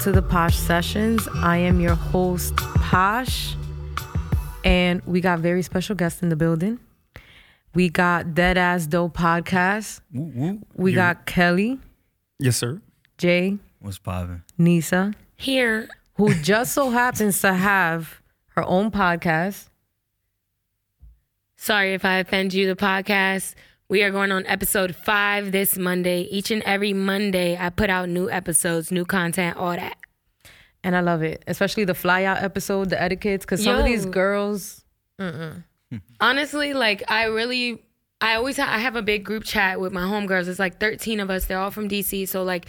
welcome to the Posh Sessions. I am your host, Posh, and we got very special guests in the building. We got Deadass Tho Podcast. We got Kelly, Yes, sir. Jay, What's poppin'? Neesa, Here. who just so happens to have her own podcast. Sorry if I offend you, the podcast. We are going on episode five this Monday. Each and every Monday, I put out new episodes, new content, all that. And I love it, especially the fly out episode, the etiquettes, because some of these girls, Honestly, like I really, I always ha- I have a big group chat with my homegirls. It's like 13 of us. They're all from DC. So like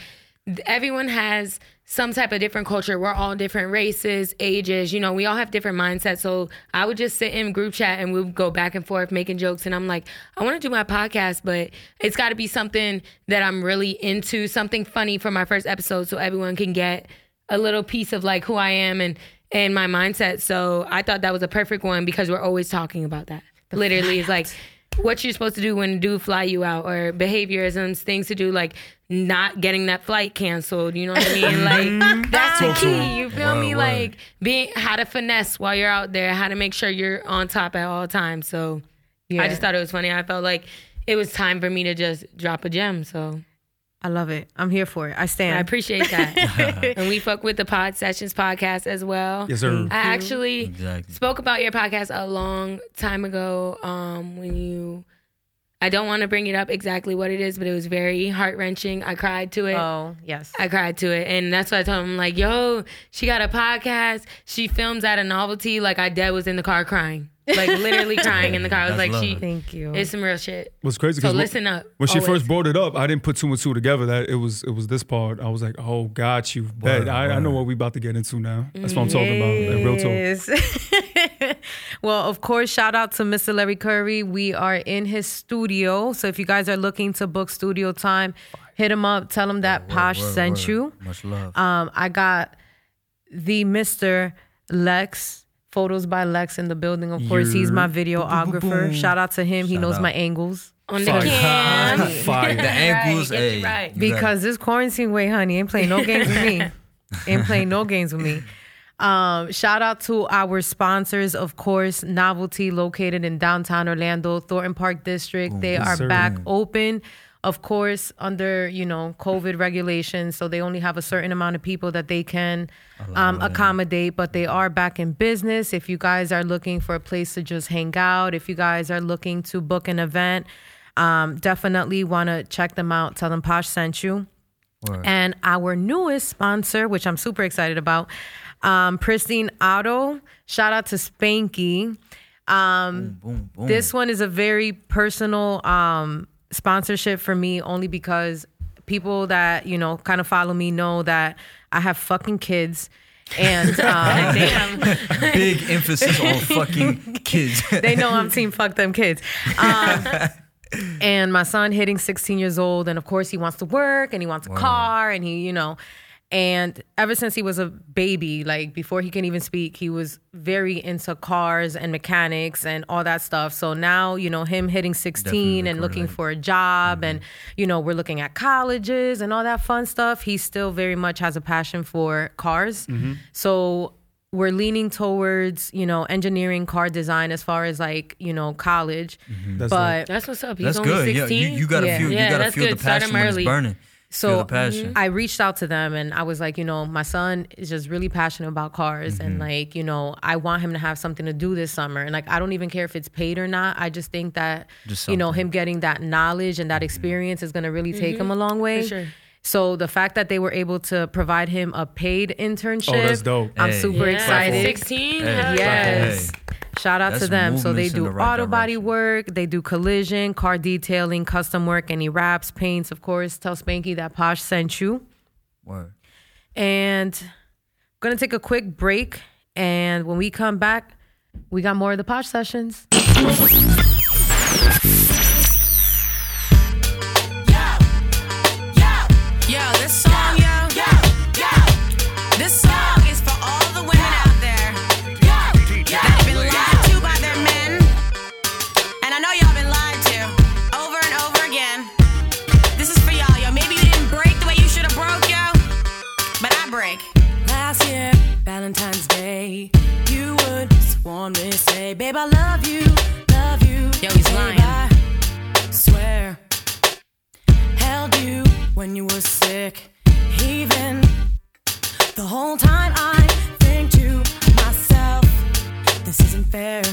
everyone has some type of different culture. We're all different races, ages. You know, we all have different mindsets. So I would just sit in group chat and we'd go back and forth making jokes. And I'm like, I want to do my podcast, but it's got to be something that I'm really into, something funny for my first episode, so everyone can get a little piece of like who I am and and my mindset. So I thought that was a perfect one because we're always talking about that. Literally, it's like what you're supposed to do when dude fly you out, or behaviorisms, things to do like not getting that flight canceled. You know what I mean? Like that's the key. You feel me? Like being how to finesse while you're out there, how to make sure you're on top at all times. So yeah, I just thought it was funny. I felt like it was time for me to just drop a gem. So I love it. I'm here for it. I stand. I appreciate that. and we fuck with the Posh Sessions podcast as well. Yes, sir. I actually Exactly. spoke about your podcast a long time ago um, when you. I don't want to bring it up exactly what it is, but it was very heart wrenching. I cried to it. oh yes, I cried to it, and that's why I told him like, "Yo, she got a podcast. She films at a novelty. Like I dead was in the car crying, like literally crying in the car. I was That's like, she, thank you. it's some real shit. What's crazy So because listen up. when she always. first brought it up, I didn't put two and two together. That it was it was this part. I was like, oh, got you. Bet. Word, I, I know word. what we about to get into now. That's what I'm talking about. Like, real talk. Yes. well, of course, shout out to Mr. Lemy Currey. We are in his studio. So if you guys are looking to book studio time, hit him up. Tell him that Posh Word, sent word. you. Much love. Um, I got the Mr. Lexx. Photos by Lexx in the building. Of course, he's my videographer. Shout out to him. he knows out. my angles. on the Fire. cam. Fire. the ankles, Right, hey, right. because this quarantine way, honey, ain't playing no games with me. Ain't playing no games with me. Um, shout out to our sponsors, of course, Novelty, located in downtown Orlando, Thornton Park District. they are sir. back open, of course, under you know COVID regulations. So they only have a certain amount of people that they can um, accommodate, but they are back in business. If you guys are looking for a place to just hang out, if you guys are looking to book an event, um, definitely want to check them out. Tell them Posh sent you. Word. And our newest sponsor, which I'm super excited about, um, Pristine Auto. Shout out to Spanky. Um, boom, boom. this one is a very personal um, sponsorship for me, only because people that you know kind of follow me know that I have fucking kids, and um, big emphasis on fucking kids. they know I'm team fuck them kids. Um, and my son hitting 16 years old, and of course he wants to work and he wants a car, and he, you know, and ever since he was a baby, like before he can even speak, he was very into cars and mechanics and all that stuff. So now, you know, him hitting 16 Definitely and looking correlate. for a job, and mm-hmm. you know, we're looking at colleges and all that fun stuff. He still very much has a passion for cars. Mm-hmm. So we're leaning towards you know engineering car design as far as like you know college mm-hmm. That's but That's what's up. He's That's only good. Yeah, you, you gotta Yeah. feel. Yeah, you gotta that's feel the good. Start passion him when it's early. burning. So feel the passion. i reached out to them and i was like you know my son is just really passionate about cars and Mm-hmm. like you know i want him to have something to do this summer and like i don't even care if it's paid or not i just think that Just you know. Mm-hmm. him getting that knowledge and that experience is going to really take him a long way sure. so the fact that they were able to provide him a paid internship Oh, that's dope. i'm Hey. super Yeah, excited 16. Hey. hell Yes. Shout out to them. So they do the right auto body direction. work, they do collision, car detailing, custom work, any wraps, paints, of course. Tell Spanky that Posh sent you. Word. And I'm gonna take a quick break. And when we come back, we got more of the Posh sessions. Want me to say, babe, I love you, love you. Yo, he's babe, lying. I swear, held you when you were sick, even the whole time I think to myself, this isn't fair.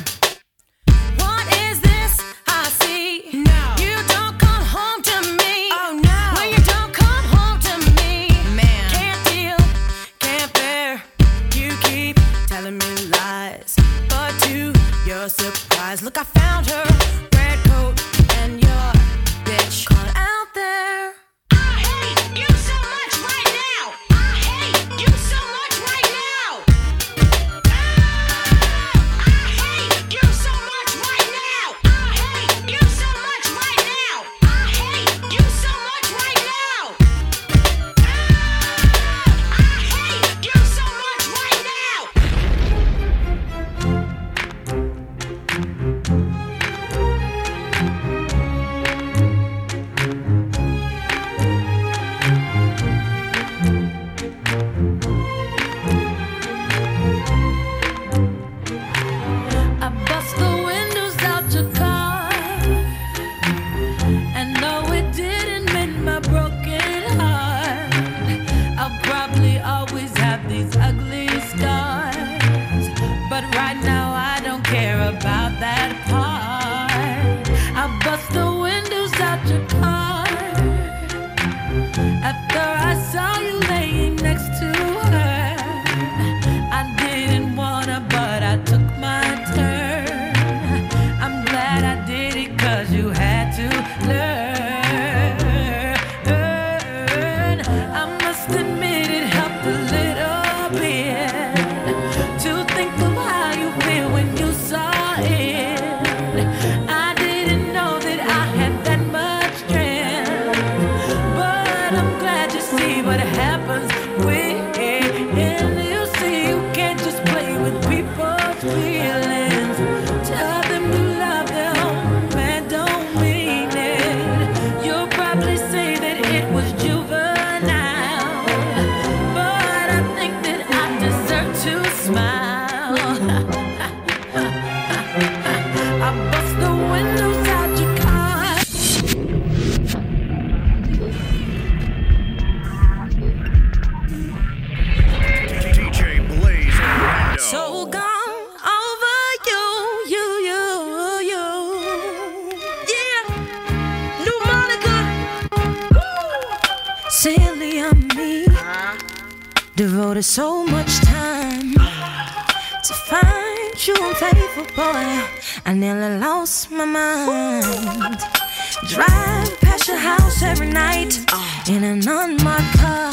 Your house every night in an unmarked car.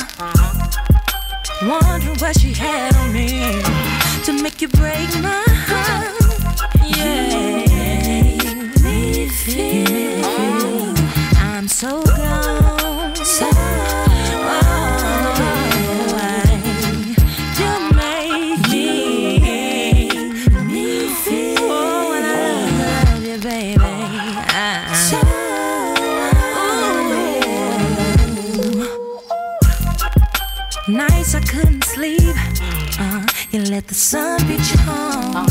Wondering what she had on me to make you break my heart. Yeah, me feel I'm so gone. So let the sun you home.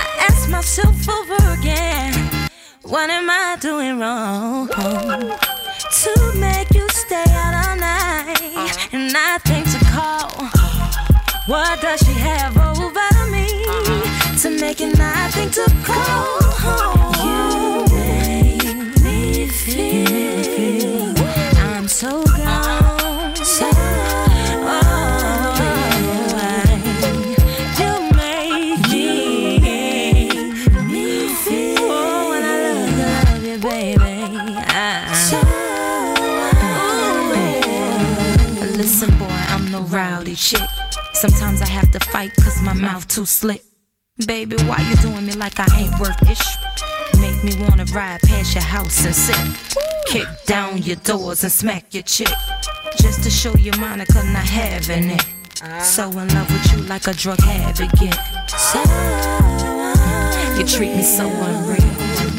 I ask myself over again, what am I doing wrong? To make you stay out all night and not think to call. What does she have over me to make it not think to call? You Sometimes I have to fight cause my mouth too slick. Baby, why you doing me like I ain't worth ish? Make me wanna ride past your house and sit. Kick down your doors and smack your chick. Just to show you Monica not having it. So in love with you like a drug habit get. So you treat me so unreal.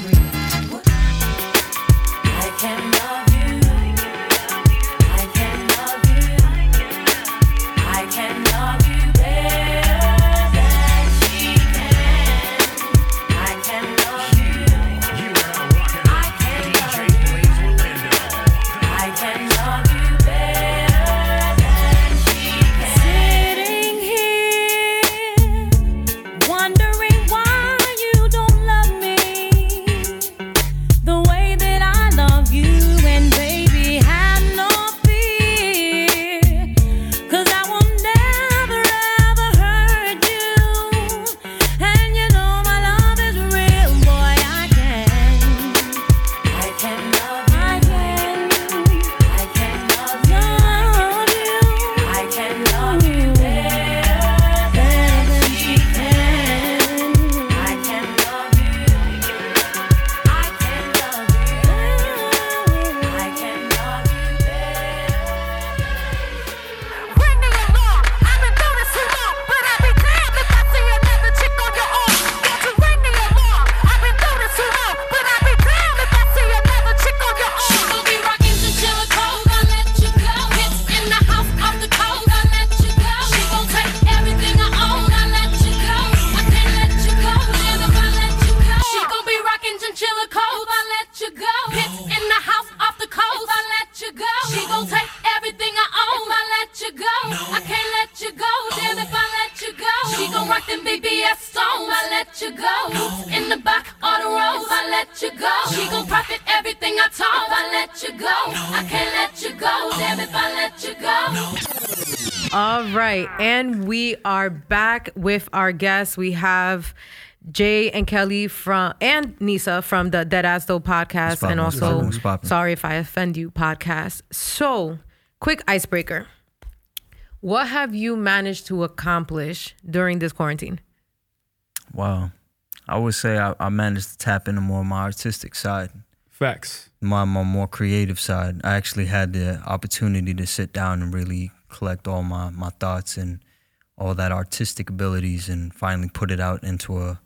Back with our guests. We have Jay and Kelly from and Neesa from the Deadass Tho podcast, poppin'? and also poppin'? What's poppin'? Sorry if I offend you podcast. So, quick icebreaker: What have you managed to accomplish during this quarantine? Wow. I would say I, I managed to tap into more of my artistic side, Facts. my, my more creative side. I actually had the opportunity to sit down and really collect all my, my thoughts and all that artistic abilities and finally put it out into a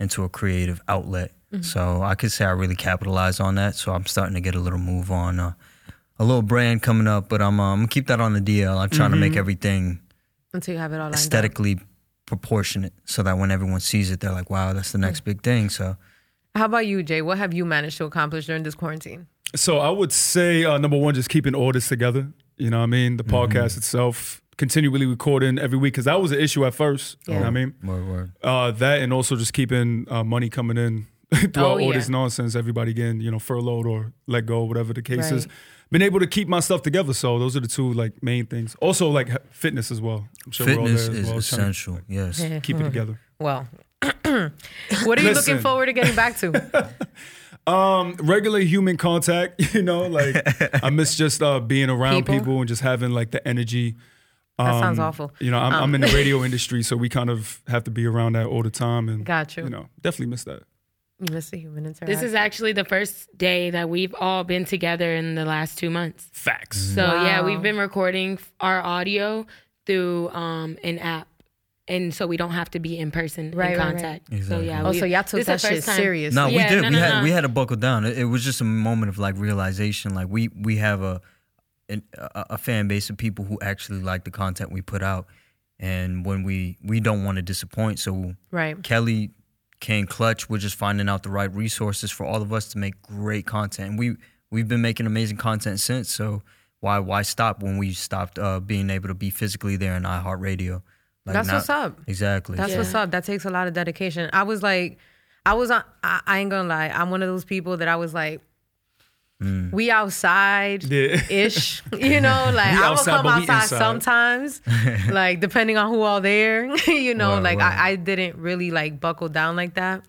into a creative outlet. So I could say I really capitalized on that. So I'm starting to get a little move on uh, a little brand coming up, but I'm, uh, I'm gonna keep that on the DL. I'm trying to make everything Until you have it all lined up. aesthetically proportionate so that when everyone sees it, they're like, wow, that's the next big thing. So How about you, Jay? What have you managed to accomplish during this quarantine? So I would say uh, number one, just keeping all this together. You know what I mean? The podcast itself, continually recording every week because that was an issue at first. You know what I mean? word, word. Uh, that and also just keeping uh, money coming in throughout Oh, all yeah. this nonsense. Everybody getting you know furloughed or let go, whatever the case is. Been able to keep my stuff together. So those are the two like main things. Also like fitness as well. I'm sure we're all Fitness there as is well. trying to essential. Yes. Keep it together. Well, what are you looking forward to getting back to? Um, regular human contact. You know, like I miss just uh, being around People? people. and just having like the energy. That sounds Um, awful. You know, I'm, I'm in the radio industry, so we kind of have to be around that all the time, and Got you. You know, definitely miss that. You miss the human interaction. This is actually the first day that we've all been together in the last two months. Facts. So yeah, we've been recording our audio through um, an app, and so we don't have to be in person Right, in right, right. contact. So Exactly. yeah. Oh, we- so y'all took this that is the shit serious. No, Yeah, we did. no, we no, had no. we had to buckle down. It, it was just a moment of like realization. Like we we have a an, a, a fan base of people who actually like the content we put out, and when we we don't want to disappoint. So Right. Kelly came clutch. We're just finding out the right resources for all of us to make great content. And we we've been making amazing content since. So why why stop when we stopped uh, being able to be physically there in iHeartRadio? Like That's what's up. Exactly. That's what's up. That takes a lot of dedication. I was like, I was on. I, I ain't gonna lie. I'm one of those people that I was like, Mm. we outside Yeah. ish. You know, like We I will outside, come outside sometimes, like depending on who all there. you know, Word, like word. I, I didn't really like buckle down like that.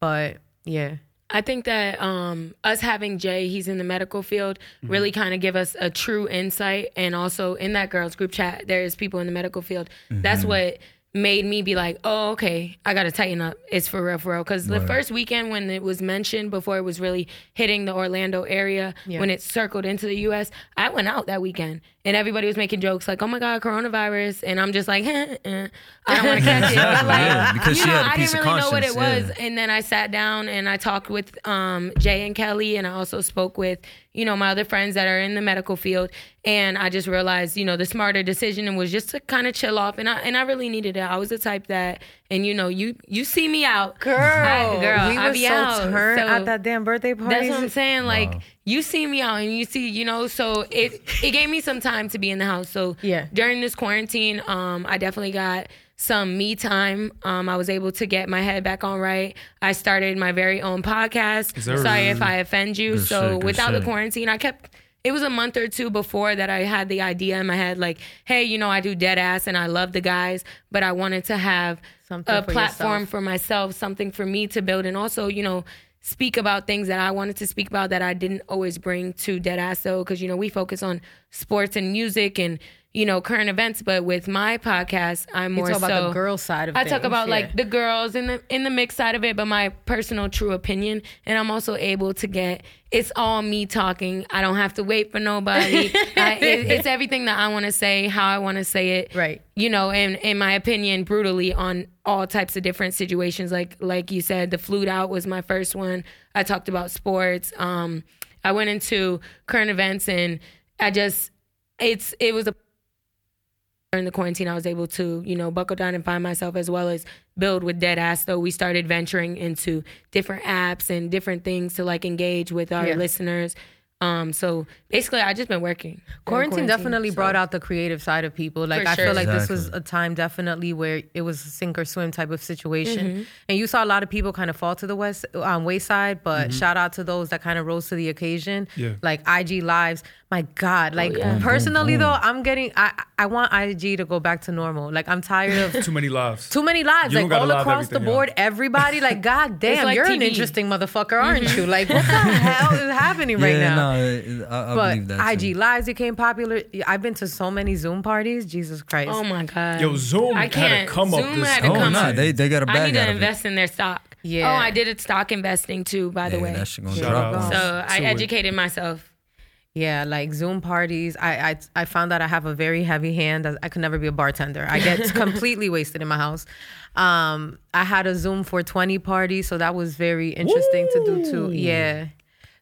But yeah, I think that um, us having Jay, he's in the medical field, Mm-hmm. really kind of give us a true insight. And also in that girls group chat, there is people in the medical field. That's Mm-hmm. what made me be like, oh, okay, I got to tighten up. It's for real, for real. Because the first weekend when it was mentioned before it was really hitting the Orlando area, Yeah. when it circled into the U.S., I went out that weekend and everybody was making jokes like, oh my God, coronavirus. And I'm just like, eh, eh, I don't want to catch it. But like, Yeah, because you she know, had a I didn't really know what it conscience, was yeah. and then I sat down and I talked with um, Jay and Kelly, and I also spoke with you know my other friends that are in the medical field, and I just realized you know the smarter decision was just to kind of chill off, and I and I really needed it. I was the type that, and you know you you see me out, girl, I, girl, we I were be so out. turned So at that damn birthday party. That's what I'm saying. Like you see me out, and you see you know, so it it gave me some time to be in the house. So Yeah. during this quarantine, um, I definitely got some me time. Um, I was able to get my head back on right. I started my very own podcast. sir. Sorry if I offend you. Good so shit, good without the quarantine, I kept. It was a month or two before that I had the idea in my head, like, hey, you know, I do dead ass and I love the guys, but I wanted to have Something a for platform yourself. for myself, something for me to build, and also, you know, speak about things that I wanted to speak about that I didn't always bring to Deadass Tho, because you know we focus on sports and music and you know current events, but with my podcast, I'm more talk about so the girl side of I things. talk about yeah. like the girls in the in the mix side of it, but my personal true opinion, and I'm also able to get it's all me talking. I don't have to wait for nobody. I, it, it's everything that I want to say, how I want to say it Right. you know, and in my opinion, brutally on all types of different situations. Like like you said, the flute out was my first one. I talked about sports. Um, I went into current events, and I just it's it was a during the quarantine, I was able to, you know, buckle down and find myself as well as build with Dead Ass. Though we started venturing into different apps and different things to like engage with our Yeah. listeners. Um, so basically, I just been working. during Quarantine, definitely so- brought out the creative side of people. Like For I sure. feel like this was a time definitely where it was a sink or swim type of situation, Mm-hmm. and you saw a lot of people kind of fall to the west um, wayside. But shout out to those that kind of rose to the occasion. Yeah. Like IG lives. My God, like Oh, yeah. personally though, I'm getting. I I want IG to go back to normal. Like I'm tired of. Too many lives. Too many lives, You like all across the board. yo. Everybody, like, God damn, like you're an interesting motherfucker, aren't you? Like, what the hell is happening right now? no, I, I but believe that. IG too. Lives became popular. I've been to so many Zoom parties. Jesus Christ. Oh my god. Yo, Zoom I had to can't. come up Zoom this had to Oh come no, up. they they got a I bag need to invest in their stock. Yeah. Oh, I did a stock investing too, by the it. way. Yeah, that shit gonna Shout drop. out. on. so I To it. educated myself. Yeah, like Zoom parties. I, I I found that I have a very heavy hand. I, I could never be a bartender. I get completely wasted in my house. Um, I had a Zoom 420 party, so that was very interesting to do too. Yeah.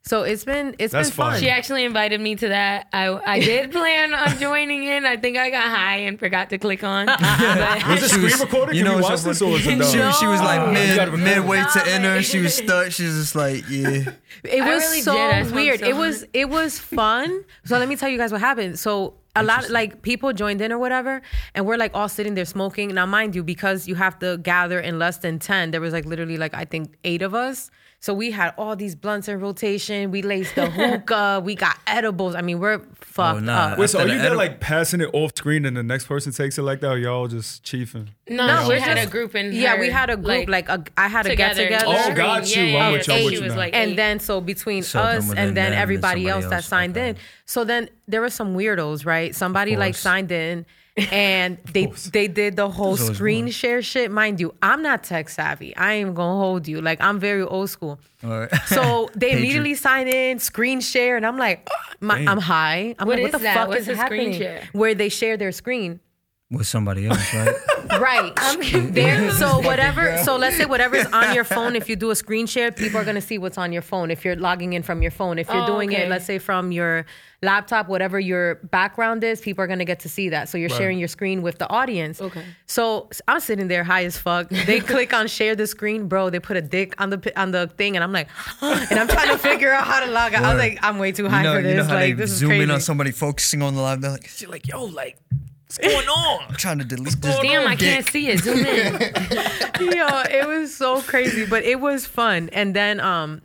So it's been it's That's been fun. fun. She actually invited me to that. I I did plan on joining in. I think I got high and forgot to click on. Was it screen recorded? you Can know we watch this or is it She, oh, no? she was like You mid gotta midway to enter. She was stuck. She was just like, yeah. It I was really so did. I smoked weird. so it was it was fun. So let me tell you guys what happened. So a lot like people joined in or whatever, and we're like all sitting there smoking. Now, mind you, because you have to gather in less than ten, there was like literally like I think eight of us. So we had all these blunts in rotation. We laced the hookah. we got edibles. I mean, we're oh, fucked nah. up. Wait, so are you the there like passing it off screen and the next person takes it like that? Or y'all just chiefing? no, No, we're had just- a group in yeah, her, we had a group. Like, a, I had a get together. together. Oh, got you. Yeah, I'm yeah, with you, I'm with She you was like, and eight. then so between So us and then them and everybody somebody else that signed okay. in so then there were some weirdos right somebody like signed in and they they did the whole screen one. share shit. Mind you i'm not tech savvy. I ain't gonna hold you. Like i'm very old school. Or- so they Pager. immediately sign in screen share and i'm like ah, my, i'm high. I'm What like what the that? fuck What's is a screen happening? share? where they share their screen with somebody else, right? Right. I'm There, so whatever. So let's say whatever's on your phone. If you do a screen share, people are gonna see what's on your phone. If you're logging in from your phone, if you're Oh, doing okay. it, let's say from your laptop, whatever your background is, people are gonna get to see that. So you're sharing your screen with the audience. Okay. So I'm sitting there high as fuck. They click on share the screen, bro. They put a dick on the on the thing, and I'm like, and I'm trying to figure out how to log out. I was like, I'm way too high you know, for this. you know how like they this is zoom crazy. in on somebody focusing on the live. They're like, she's like, yo, like, what's going on? I'm trying to delete this. Damn, I dick. can't see it. Zoom in. Yo, it was so crazy, but it was fun. And then um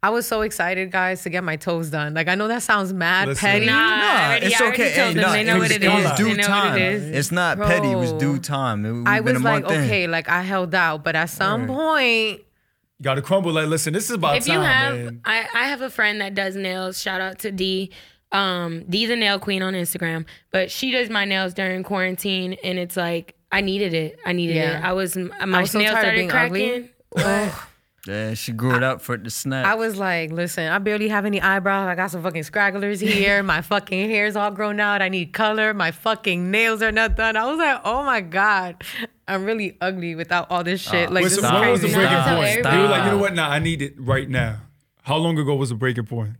I was so excited, guys, to get my toes done. Like I know that sounds mad Listen. petty. Nah, I already, it's okay. Hey, nah, they know it what was, it it was due They know time. what it is. It's not petty. It was due time. It, we've I was like, month in. okay, like I held out, but at some point, You got to crumble. Like, listen, this is about if time, If you have, man. I, I have a friend that does nails. Shout out to D. Um, D's a nail queen on Instagram, but she does my nails during quarantine, and it's like I needed it. I needed Yeah. it. I was my was so nails tired of started being cracking. ugly. Yeah, she grew it up for it to snap. I was like, listen, I barely have any eyebrows. I got some fucking scragglers here. my fucking hair's all grown out. I need color. My fucking nails are not done. I was like, oh my God. I'm really ugly without all this shit. like, Wait, this so is what was the breaking Stop. point? Everybody- You were like, you know what? Nah, I need it right now. How long ago was the breaking point?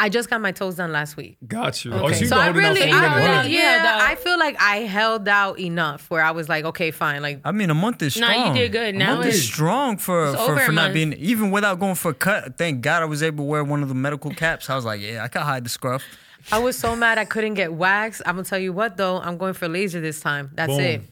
I just got my toes done last week. Got you. Oh, Okay. so So I really, for a I minute. really, Wow. yeah. I feel like I held out enough where I was like, okay, fine. Like, I mean, a month is Nah, strong. you did good. A Now month it's- is strong for for, for not being even without going for a cut. Thank God I was able to wear one of the medical caps. I was like, yeah, I could hide the scruff. I was so mad I couldn't get waxed. I'm gonna tell you what though, I'm going for laser this time. That's Boom. it.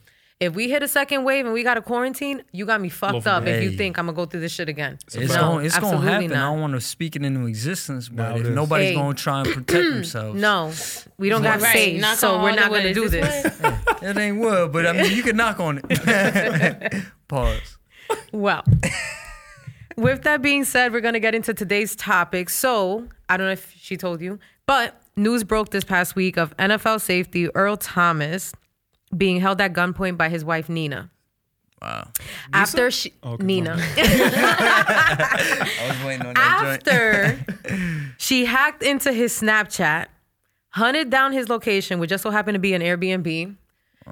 If we hit a second wave and we got a quarantine, you got me fucked Love up. it. If you think I'm gonna go through this shit again, It's no, going it's gonna absolutely happen. I don't want to speak it into existence, but it if nobody's Hey. gonna try and protect themselves, No, we don't got Right, sage, knock so we're not gonna do this this. it ain't wood. But I mean, you can knock on it. Pause. Well, with that being said, we're gonna get into today's topic. So I don't know if she told you, but news broke this past week of NFL safety Earl Thomas being held at gunpoint by his wife Nina. Wow. After she Okay, Nina. I was waiting on that joint. After she hacked into his Snapchat, hunted down his location, which just so happened to be an Airbnb.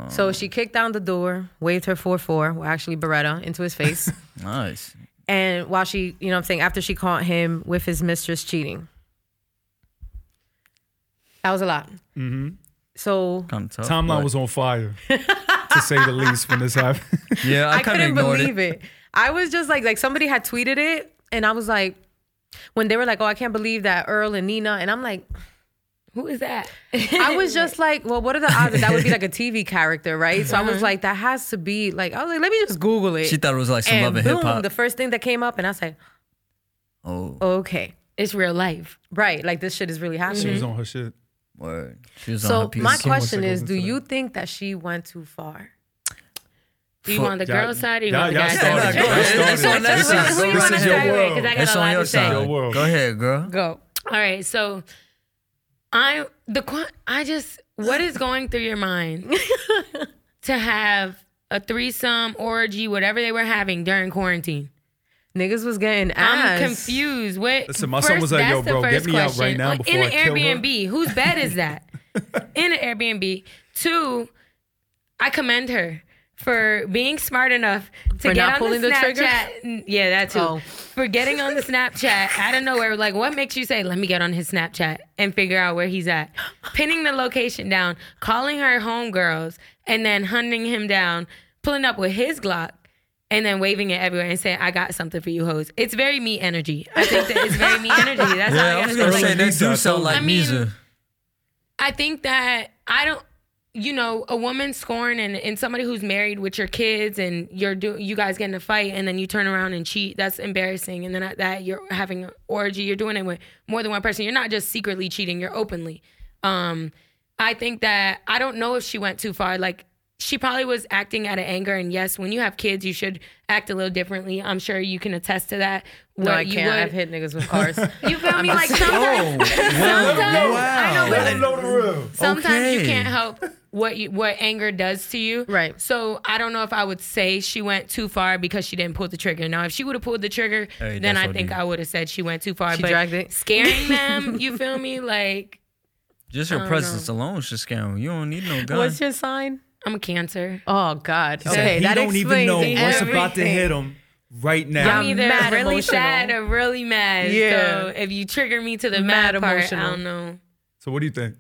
So she kicked down the door, waved her 4 4, well, actually Beretta, into his face. Nice. and while she, you know what I'm saying, after she caught him with his mistress cheating. That was a lot. Mm-hmm. So Kind of tough. Timeline but- was on fire, to say the least, when this happened. Yeah, I, I, couldn't believe it. it. I was just like, like somebody had tweeted it, and I was like, when they were like, "Oh, I can't believe that Earl and Nina," and I'm like, Who is that? I was just like, well, what are the odds that that would be like a TV character, right? So I was uh-huh. like, that has to be like, I was like, let me just Google it. She thought it was like some and love and hip hop. the first thing that came up, and I was like, Oh, okay, it's real life. right, like this shit is really happening. She was on her shit. Word. She was on So her my So question is, do you that. think that she went too far? Do you Fuck. want the Y'all- girl side or you y'all- want the y'all guy side? Y'all Y'all started. started. This is- Who you want to your start with? world. Because I got It's a on lot your to say. side. World. Go ahead, girl. Go. All right, so I the qu- I just what is going through your mind to have a threesome orgy, whatever they were having during quarantine? Niggas was getting ass. I'm confused. What? Listen, my son was like, "Yo, bro, get first me out right now Like, before in I an kill her." Airbnb. Whose bed is that? in an Airbnb. Two, I commend her for being smart enough to For get not on pulling the the trigger? Snapchat. N- Yeah, that too. Oh. For getting on the Snapchat out of nowhere. Like, what makes you say, "Let me get on his Snapchat and figure out where he's at"? Pinning the location down, calling her homegirls, and then hunting him down, pulling up with his Glock. And then waving it everywhere and saying, "I got something for you, hoes." It's very me energy. I think that it's very me energy. That's all Yeah, I I was gonna Like, say they do I sound like I mean, Misa. I think that I don't you know, a woman scorn and, and somebody who's married with your kids and you're do you guys get in a fight and then you turn around and cheat, that's embarrassing. And then at that you're having an orgy, you're doing it with more than one person. You're not just secretly cheating, you're openly. Um I think that I don't know if she went too far. Like she probably was acting out of anger and yes, when you have kids you should act a little differently. I'm sure you can attest to that. no, I you can't. would- I've hit niggas with cars. you feel me? Like sometimes, oh, sometimes I know, Let but him know sometimes you can't help what you what anger does to you. Right. So I don't know if I would say she went too far because she didn't pull the trigger. Now, if she would have pulled the trigger, Hey, then I think OD. I would have said she went too far. She but dragged it. scaring them, you feel me? Like Just her presence alone should scare him. You don't need no gun. What's your sign? I'm a cancer. Oh God. He Okay, he that don't even know explains what's about to hit him right now. I'm either mad really emotional. sad or really mad. Yeah. So if you trigger me to the Mad mad, part, I don't know. So what do you think?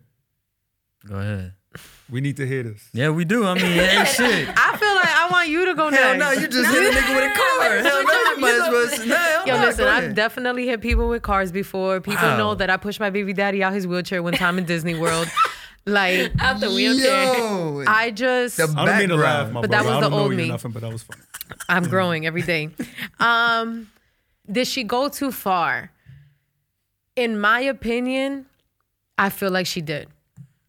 Go ahead. We need to hear this. Yeah, we do. I mean, it ain't shit. I feel like I want you to go Hell next. no, you just hit a nigga with a car. Hell no, you might as well. say, Nah, hell Yo, no, listen, I've definitely hit people with cars before. People Wow. know that I pushed my baby daddy out his wheelchair one time in Disney World. like, Out the wheelchair. Yo, I just, The I don't mean to laugh, Background. my But that was I the don't know old me. nothing, but that was funny. I'm growing every day. Um, did she go too far? In my opinion, I feel like she did.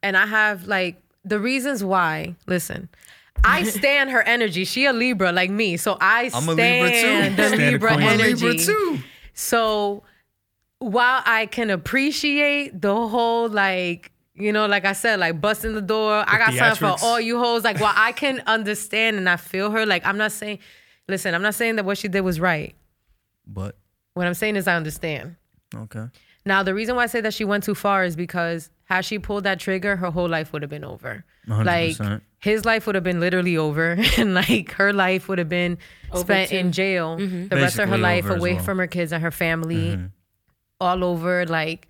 And I have like the reasons why. Listen, I stand her energy. She a Libra like me. So I I'm a stand Libra too. the Stand the Libra queen. I'm a energy. Libra too. So while I can appreciate the whole like, you know, like I said, like busting the door, I got something theatrics. for all you hoes. Like while I can understand and I feel her, like I'm not saying listen, I'm not saying that what she did was right. But What I'm saying is I understand. okay. Now the reason why I say that she went too far is because had she pulled that trigger, her whole life would have been over. 100%. Like his life would have been literally over, and like her life would have been spent in jail mm-hmm. the rest of her life away well. from her kids and her family, all over. Like,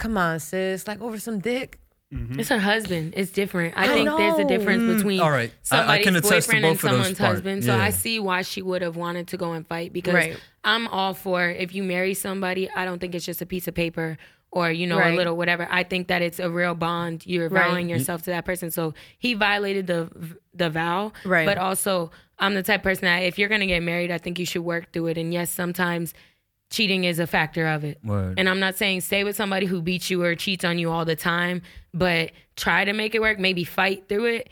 come on, sis, like over some dick. Mm-hmm. It's her husband. It's different. I, I think there's a difference mm. between all right. I- I somebody's can attest to boyfriend both and of those someone's part. husband. So Yeah. I see why she would have wanted to go and fight because Right. I'm all for if you marry somebody, I don't think it's just a piece of paper or you know Right. a little whatever. I think that it's a real bond. You're Right. vowing mm-hmm. yourself to that person. So he violated the the vow, Right. But also, I'm the type of person that if you're gonna get married, I think you should work through it. And yes, sometimes cheating is a factor of it. Word. And I'm not saying stay with somebody who beats you or cheats on you all the time, but try to make it work, maybe fight through it.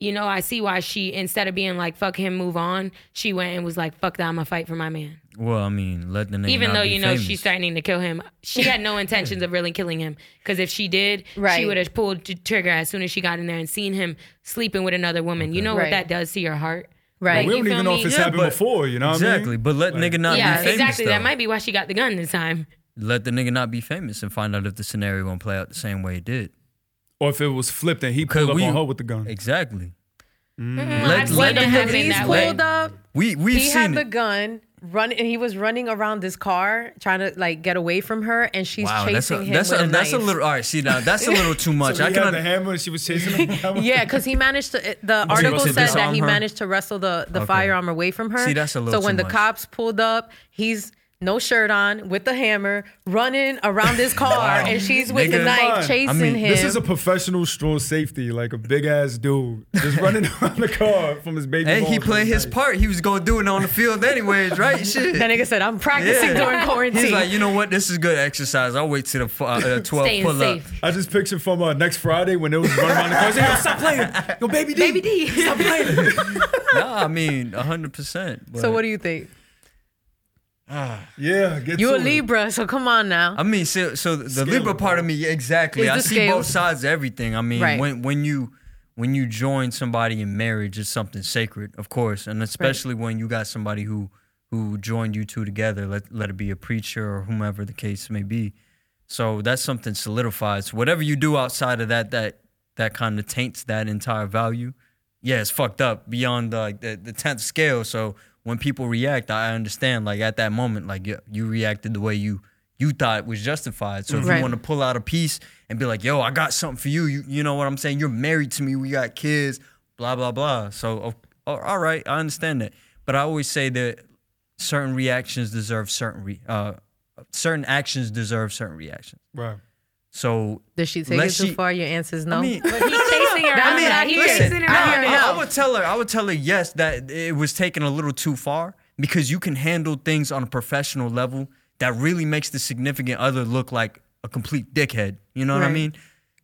You know, I see why she instead of being like fuck him, move on, she went and was like fuck that, I'm gonna fight for my man. Well, I mean, let the nigga Even though you know famous. she's threatening to kill him, she had no intentions of really killing him. Because if she did, right. she would have pulled the trigger as soon as she got in there and seen him sleeping with another woman. You know Right. what that does to your heart, Right. Like, we don't even know me? if it's Yeah, happened before. You know what I Exactly, mean? but let Like- nigga not yeah, be famous. exactly. Though. That might be why she got the gun this time. Let the nigga not be famous and find out if the scenario won't play out the same way it did. Or if it was flipped and he pulled up we- on her with the gun. Exactly. I've Let, seen let it happen Police that pulled up. We we've he had seen the gun running, and he was running around this car trying to like get away from her, and she's Wow, chasing that's a him that's with a, a, that's a little. All right, see now that's a little too much. So I he can. had the un- hammer and she was chasing him. with the? Yeah, because he managed to. The article said that he her? managed to wrestle the, the Okay. fiable away from her. See, that's a little So when too the much. cops pulled up, he's no shirt on, with the hammer, running around his car, and she's with the knife chasing I mean, him. This is a professional strong safety, like a big ass dude just running around the car from his baby. And he played his part. He was gonna do it on the field anyways, right? Shit. that nigga said, "I'm practicing Yeah. during quarantine." He's like, you know what? This is good exercise. I'll wait till the fu- uh, 12 Staying pull up. I just pictured from uh, next Friday when it was running around the car. Yo, stop playing. Yo, baby D. Baby D. Stop playing. No, I mean, 100%. so what do you think? Ah. Yeah, get You to a it. Libra, so come on now. I mean, so, so the Scale Libra it, part of me, exactly. Is I the see scale. both sides of everything. I mean, Right. when when you when you join somebody in marriage, it's something sacred, of course, and especially when you got somebody who who joined you two together. Let let it be a preacher or whomever the case may be. So that's something solidifies. Whatever you do outside of that, that that kind of taints that entire value. Yeah, it's fucked up beyond the, like the the tenth scale. So when people react, I understand. Like at that moment, like you, you reacted the way you you thought was justified. So if Right. you want to pull out a piece and be like, "Yo, I got something for you," you you know what I'm saying? You're married to me. We got kids. Blah blah blah. So of- oh, all right, I understand that. But I always say that certain reactions deserve certain re, uh, certain actions deserve certain reactions. Right. So Did she take it Unless too she- far? Your answer is no. I mean, But he's I mean, listen. I I, I would tell her. I would tell her yes that it was taken a little too far because you can handle things on a professional level that really makes the significant other look like a complete dickhead. You know what I mean?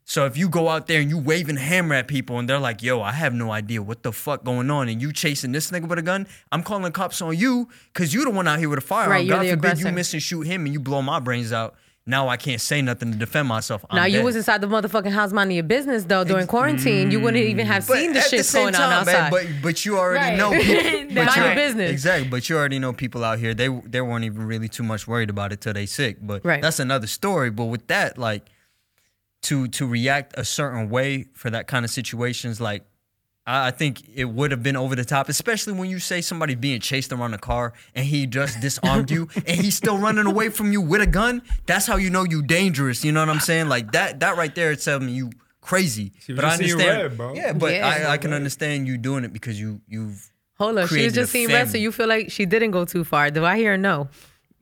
So if you go out there and you waving a hammer at people and they're like, "Yo, I have no idea what the fuck going on," and you chasing this nigga with a gun, I'm calling cops on you because you're the one out here with a firearm. Right, God forbid aggressor. you miss and shoot him and you blow my brains out. Now I can't say nothing to defend myself. I'm now you dead. was inside the motherfucking house minding your business though during quarantine. You wouldn't even have seen the at shit same going on time, man, outside. but but you already Right. know people. but Mind your business. Exactly, but you already know people out here. They they weren't even really too much worried about it till they sick. But Right. that's another story. But with that, like to to react a certain way for that kind of situations, like I, I think it would have been over the top, especially when you say somebody being chased around a car and he just disarmed you and he's still running away from you with a gun. That's how you know you dangerous. You know what I'm saying? Like that that right there, it's telling me you crazy. She was but I just seeing understand, red, bro. yeah, but Yeah. I, I can understand you doing it because you you've Hold on, she was just a seeing red, so you feel like she didn't go too far. Do I hear no?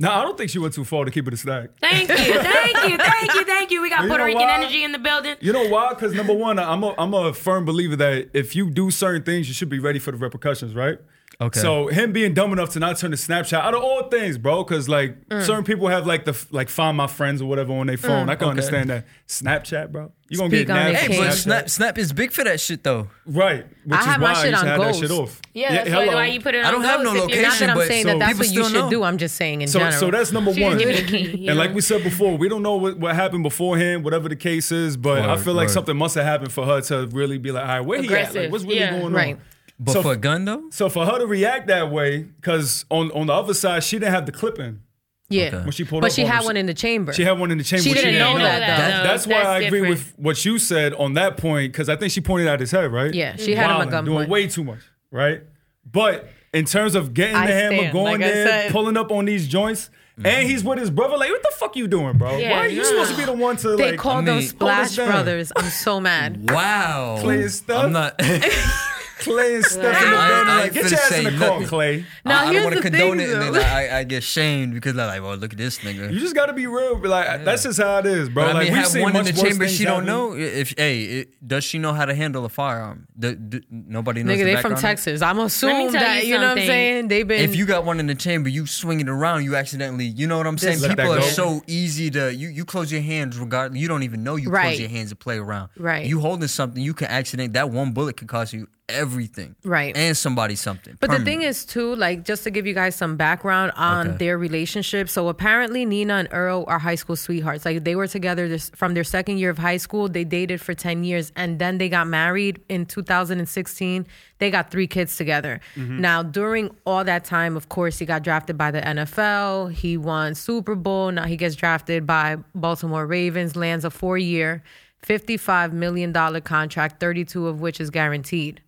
No, I don't think she went too far to keep it a stack. Thank you, thank you, thank you, thank you. We got You Puerto Rican why? energy in the building. You know why? Because number one, I'm a, I'm a firm believer that if you do certain things, you should be ready for the repercussions, right? Okay. So him being dumb enough to not turn to Snapchat out of all things, bro, because like Mm. certain people have like the like find my friends or whatever on their phone. I can Okay. understand that. Snapchat, bro, you gonna Speak get on. Hey, but Snap Snap is big for that shit though. right? Which I is have my shit on to have that Ghost. shit off. Yeah, that's hello. why, why you put it on I don't have Ghost no if you're Not that I'm but saying so that that's what you should know. do. I'm just saying in So, general. so that's number She one. didn't give me the key, and know? like we said before, we don't know what, what happened beforehand, whatever the case is. But I feel like something must have happened for her to really be like, all right, where he at? Like, Aggressive, what's really yeah. going Right. on? But So- for a gun though, So for her to react that way, because on on the other side, she didn't have the clip in yeah. Okay. when she pulled But up she on had her. one in the chamber. She had one in the chamber. She didn't didn't know that, though. That's why That's I agree with what you said on that point, because I think she pointed out his head, right? Yeah, she had him at Wilding, doing way too much, right? But in terms of getting I the hammer, stand, going like there, pulling up on these joints, and mm-hmm. he's with his brother, like, what the fuck you doing, bro? Yeah, why are you nah. supposed to be the one to they like called I them mean- Splash Hold us down. Brothers. I'm so mad. wow. Clay and stuff? I'm not. Clay and stuff in the I- building? I Like, ain't get finna your ass say in the car, nothing. Clay. Now, I, I here's don't want to the condone thing, it, and though. then I, I get shamed because they're like, "Well, look at this nigga." You just got to be real. Be like, that's just how it is, bro. But I like mean, we've have seen one in much the worse chamber things she don't happen. know. If hey, it, does she know how to handle a firearm? Do, do, nobody knows. Nigga, the they from background? Texas. I'm assuming tell that you you know what I'm something. saying. They've been. If you got one in the chamber, you swing it around, you accidentally, you know what I'm saying? Just let People are go. so easy to you. You close your hands regardless. You don't even know you Right. close your hands to play around. Right. You holding something, you can accident. That one bullet could cost you everything. Right. And somebody something. But the thing is, too, like just to give you guys some background on Okay. their relationship. So apparently, Nina and Earl are high school sweethearts. Like they were together this, from their second year of high school. They dated for ten years, and then they got married in 2016. They got three kids together. Mm-hmm. Now, during all that time, of course, he got drafted by the NFL. He won Super Bowl. Now he gets drafted by Baltimore Ravens. Lands a four-year, fifty-five million dollar contract, thirty-two of which is guaranteed.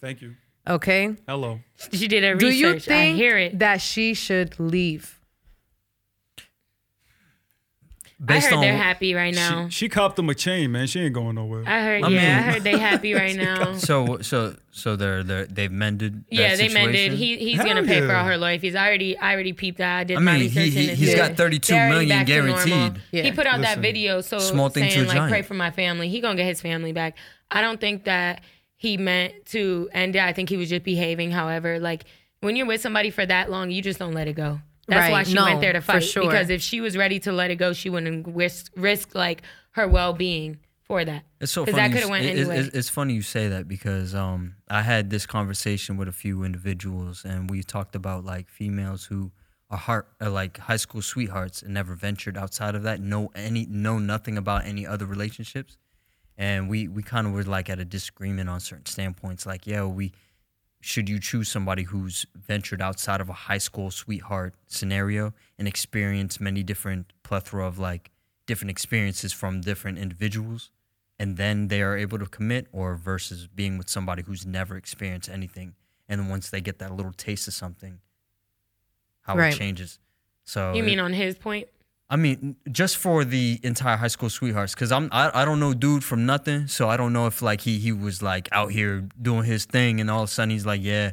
Thank you. Okay. Hello. She did her Do you research. think I hear it. that she should leave? I heard on they're happy right now. She, she copped him a chain, man. She ain't going nowhere. I heard, I yeah, I heard they happy right now. so so so they're they they've mended. that Yeah, they mended. He he's Hell gonna pay for all her lawyer fees. I already I already peeped that. I did I my mean, research. he- he- and he's it's- got 32 they're already million back to normal. guaranteed. Yeah. He put out that video, so Small thing to saying a like giant. pray for my family. He gonna get his family back. I don't think that he meant to end it. I think he was just behaving. However, like when you're with somebody for that long, you just don't let it go. That's Right. why she No, went there to for fight. sure. Because if she was ready to let it go, she wouldn't risk risk like her well being for that. It's so 'Cause funny. that coulda went it- it- anyway. it's, it's funny you say that because um, I had this conversation with a few individuals, and we talked about like females who are heart are like high school sweethearts and never ventured outside of that. Know any know nothing about any other relationships, and we we kind of were like at a disagreement on certain standpoints. Like, yeah, we should you choose somebody who's ventured outside of a high school sweetheart scenario and experienced many different plethora of like different experiences from different individuals and then they are able to commit or versus being with somebody who's never experienced anything and then once they get that little taste of something how Right. it changes so You it- mean on his point? I mean, just for the entire high school sweethearts, because I'm I, I don't know dude from nothing, so I don't know if like he he was like out here doing his thing, and all of a sudden he's like, yeah,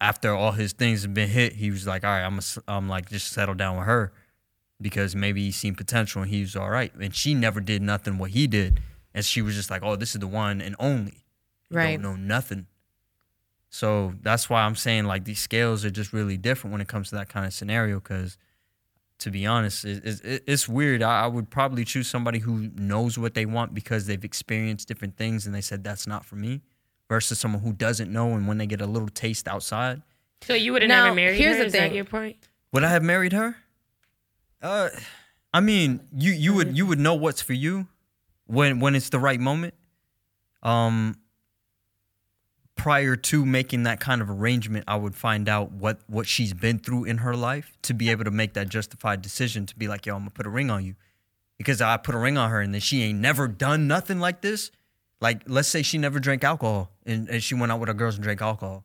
after all his things have been hit, he was like, all right, I'm a, I'm like just settle down with her, because maybe he seen potential and he was all right, and she never did nothing what he did, and she was just like, oh, this is the one and only, You Right. Don't know nothing. So that's why I'm saying like these scales are just really different when it comes to that kind of scenario, because to be honest, it, it, it's weird. I, I would probably choose somebody who knows what they want because they've experienced different things and they said that's not for me, versus someone who doesn't know and when they get a little taste outside. So you would have Now, never married here's her? the Is thing. that your point? Would I have married her? Uh, I mean, you you would you would know what's for you when when it's the right moment. Um, prior to making that kind of arrangement, I would find out what what she's been through in her life to be able to make that justified decision to be like, yo, I'm gonna put a ring on you, because I put a ring on her and then she ain't never done nothing like this. Like, let's say she never drank alcohol and, and she went out with her girls and drank alcohol.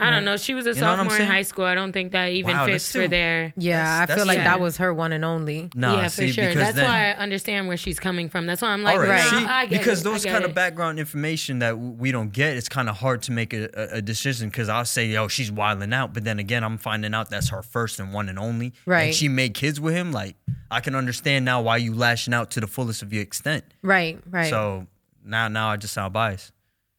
I don't know. She was a You know sophomore in high school. I don't think that even Wow, fits that's for still- their. Yeah, That's- I feel like yeah. that was her one and only. Nah, yeah, see, for sure. That's then, why I understand where she's coming from. That's why I'm like, All right. right. See, I get because it. I those get kind it. of background information that we don't get, it's kind of hard to make a, a, a decision. Because I'll say, "Yo, she's wilding out," but then again, I'm finding out that's her first and one and only. Right. And she made kids with him. Like, I can understand now why you lashing out to the fullest of your extent. Right, right. So now, now I just sound biased.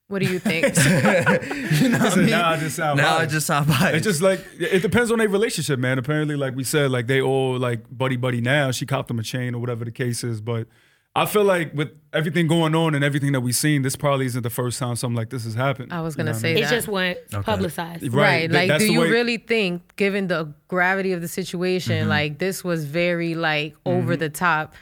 What do you think? Listen, now I just sound now I just sound biased. It's just like it depends on their relationship, man. Apparently, like we said, like they all like buddy buddy now. She copped him a chain or whatever the case is. But I feel like with everything going on and everything that we've seen, this probably isn't the first time something like this has happened. I was gonna know what say mean? It just went publicized. Right. Right. Th- Like, do you way- really think, given the gravity of the situation, Mm-hmm. like this was very like over the top?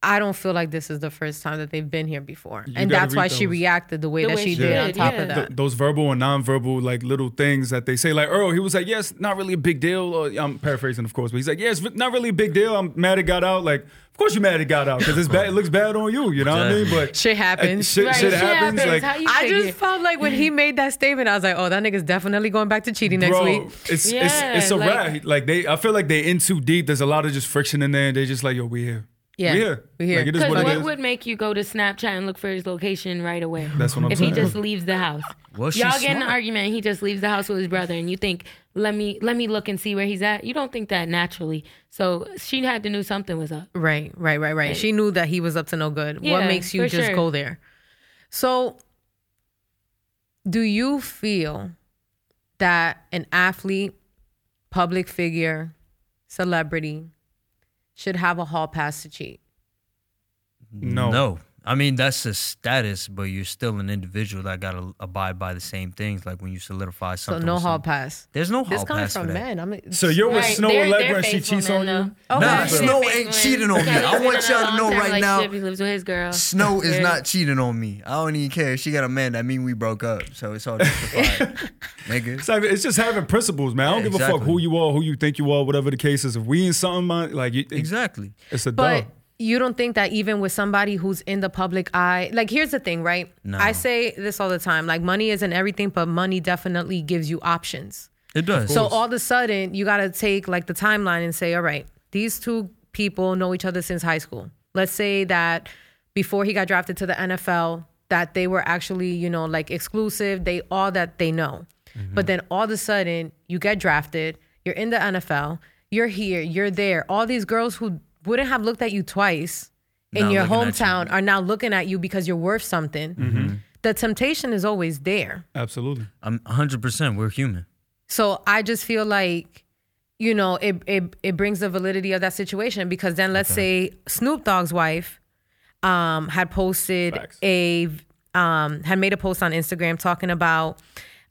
I don't feel like this is the first time that they've been here before, and that's why read she reacted the way The that way she she did. did, On top yeah. of Th- that, those verbal and nonverbal like little things that they say like Earl he was like yes not really a big deal or I'm paraphrasing of course but he's like yes not really a big deal I'm mad it got out like of course you're mad it got out because it's bad it looks bad on you you know what I mean but shit happens. shit, Right, shit shit happens, happens. like I figure? just felt like when he made that statement, I was like, "Oh, that nigga's definitely going back to cheating next week." it's Yeah, it's it's a like- wrap like they I feel like they in too deep there's a lot of just friction in there and they just like yo we here Yeah, we here we here. like it is Because what what, it is would make you go to Snapchat and look for his location right away? That's what I'm if saying. he just leaves the house. Well, she's Y'all get in an smart. argument, he just leaves the house with his brother, and you think, let me let me look and see where he's at. You don't think that naturally. So she had to know something was up. Right, right, right, right. She knew that he was up to no good. what Yeah, makes you for just sure. go there? So, do you feel that an athlete, public figure, celebrity should have a hall pass to cheat? no No. I mean, that's a status, but you're still an individual that got to abide by the same things. Like when you solidify something. So no with hall pass. There's no This hall coming pass for from that. men. I mean, so you're with Right, Snow they're- Allegra they're and she faithful cheats on you. Okay. Nah, They're Snow ain't men. cheating on me. I want y'all to know long-term right now. He lives with his girl. Snow is not cheating on me. I don't even care. If she got a man, that mean we broke up. So it's all justified. Nigga. It's, it's just having principles, man. I don't give a fuck who you are, who you think you are, whatever the case is. If we in something, like you, Exactly. it's a But dub. You don't think that even with somebody who's in the public eye, like here's the thing, right? No. I say this all the time. Like money isn't everything, but money definitely gives you options. It does. So all of a sudden, you got to take like the timeline and say, all right, these two people know each other since high school. Let's say that before he got drafted to the NFL, that they were actually, you know, like exclusive, they all that they know. Mm-hmm. But then all of a sudden, you get drafted, you're in the NFL, you're here, you're there. All these girls who wouldn't have looked at you twice in Now your looking at you. hometown are now looking at you because you're worth something. The temptation is always there. Absolutely. I'm 100%. We're human. So I just feel like, you know, it it, it brings the validity of that situation because then let's say Snoop Dogg's wife um, had posted Facts. a um, had made a post on Instagram talking about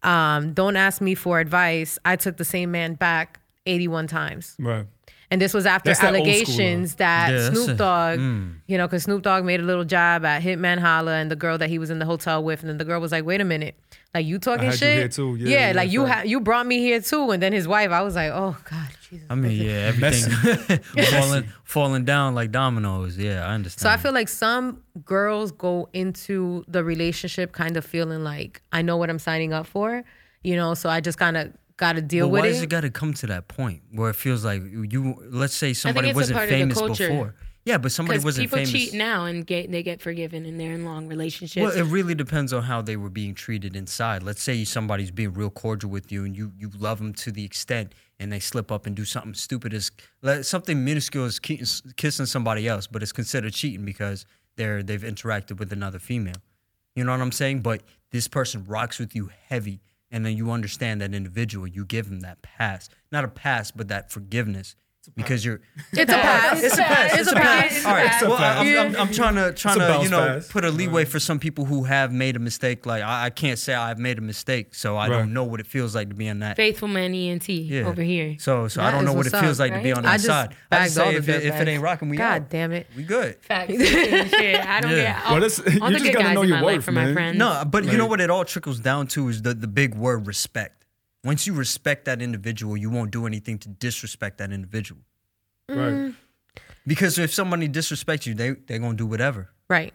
um, don't ask me for advice. I took the same man back 81 times. Right. And this was after That's that school, allegations that Yeah, that's Snoop a- Dogg, mm. you know, because Snoop Dogg made a little job at Hitman Holla and the girl that he was in the hotel with, and then the girl was like, "Wait a minute, like you talking had you shit? here too. Yeah, yeah, like you right. ha- you brought me here too." And then his wife, I was like, "Oh God, Jesus." I mean, yeah, everything falling, falling down like dominoes. Yeah, I understand. So I feel like some girls go into the relationship kind of feeling like I know what I'm signing up for, you know. So I just kind of got to deal with why it. does it got to come to that point where it feels like you? Let's say somebody wasn't part of the famous before. Yeah, but somebody wasn't people famous. cheat now and get they get forgiven and they're in long relationships. Well, it really depends on how they were being treated inside. Let's say somebody's being real cordial with you and you you love them to the extent and they slip up and do something stupid as something minuscule as kissing somebody else, but it's considered cheating because they're they've interacted with another female. You know what I'm saying? But this person rocks with you heavy and then you understand that individual, you give them that pass. Not a pass, but that forgiveness. Because you're it's a pass. it's a pass. It's a pass. All right. Well, pass. I'm, I'm, I'm trying to trying to you know pass. put a leeway for some people who have made a mistake. Like I, I can't say I've made a mistake, so I Right. don't know what it feels like to be on that. Faithful man ENT Yeah. over here. So so I don't know what it feels up, like to be on I that just side. I bagged just say the if it, if it ain't rocking, we God out. damn it. We good. Facts. I don't Yeah. get all, Well, that's- you the just good gotta guys know in your my life worth, for my man. friends. No, but you know what it all trickles down to is the the big word respect. Once you respect that individual, you won't do anything to disrespect that individual. Right. Because if somebody disrespects you, they they're gonna do whatever. Right.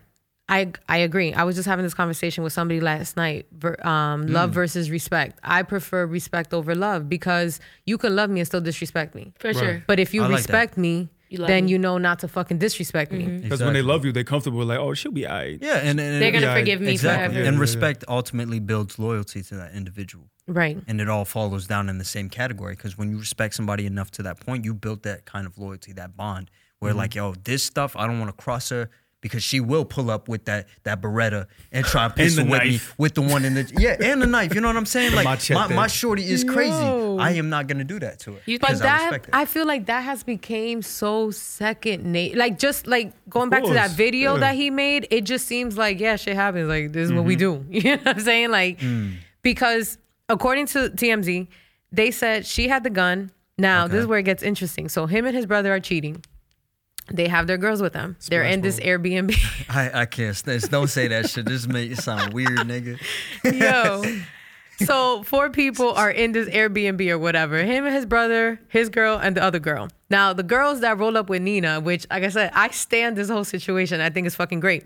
I I agree. I was just having this conversation with somebody last night. Um, love Mm. versus respect. I prefer respect over love because you can love me and still disrespect me. for sure. But if you I like that. respect me, You love then me. you know not to fucking disrespect me. Because when they love you, they're comfortable. Like, oh, she'll be alright. Yeah, and, and They're gonna Yeah, forgive me exactly. forever. Yeah, and yeah, respect ultimately builds loyalty to that individual. Right. and it all follows down in the same category because when you respect somebody enough to that point you built that kind of loyalty that bond where Mm-hmm. like yo this stuff i don't want to cross her because she will pull up with that that beretta and try and pistol the with me with the one in the yeah and the knife you know what i'm saying like machete. my, my shorty is crazy Yo. i am not gonna do that to her You- But because I that respect it. I feel like that has became so second nature. Like just like going back to that video yeah. that he made, it just seems like yeah, shit happens. Like this is what we Mm-hmm. do. You know what I'm saying? Like Mm. because according to TMZ, they said she had the gun. Now this is where it gets interesting. So him and his brother are cheating. They have their girls with them. They're in this Airbnb. I, I can't stand don't say that shit this makes it sound weird nigga Yo. So four people are in this Airbnb or whatever. Him and his brother, his girl, and the other girl. Now the girls that roll up with Nina, which like I said, I stand this whole situation. I think it's fucking great.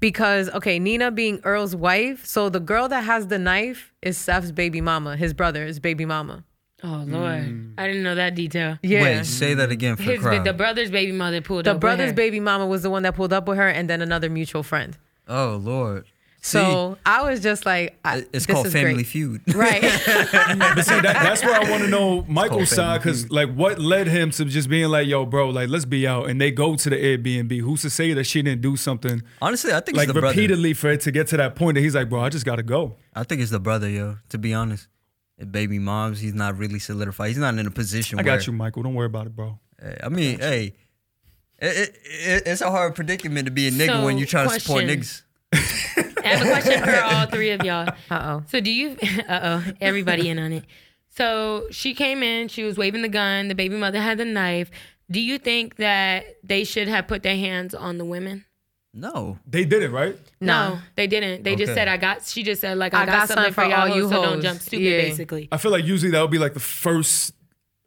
Because okay, Nina being Earl's wife, so the girl that has the knife is Seth's baby mama, his brother's baby mama. Oh Lord, mm. I didn't know that detail. Yeah. wait say that again for His the crowd the brother's baby mother pulled the up. with brother's her. baby mama was the one that pulled up with her, and then another mutual friend. oh lord So I was just like, I, it's this called is family great. feud right? But see, that, that's where I want to know Michael's side because, like, what led him to just being like, "Yo, bro, like, let's be out," and they go to the Airbnb. Who's to say that she didn't do something honestly i think like it's the brother repeatedly for it to get to that point that he's like, "Bro, I just gotta go." I think it's the brother, yo. To be honest, baby moms, he's not really solidified. He's not in a position. I where, got you, Michael. Don't worry about it, bro. Hey, I mean, hey, it, it, it, it's a hard predicament to be a nigga So, when you're trying to support question. niggas. I have a question for all three of y'all. Uh oh. So do you? Uh oh, everybody in on it. So she came in. She was waving the gun. The baby mother had the knife. Do you think that they should have put their hands on the women? No, They didn't, right? No. they didn't. They just said, "I got." She just said, "Like I, got, something for, y'all, you so don't jump stupid." Yeah. Basically, I feel like usually that would be like the first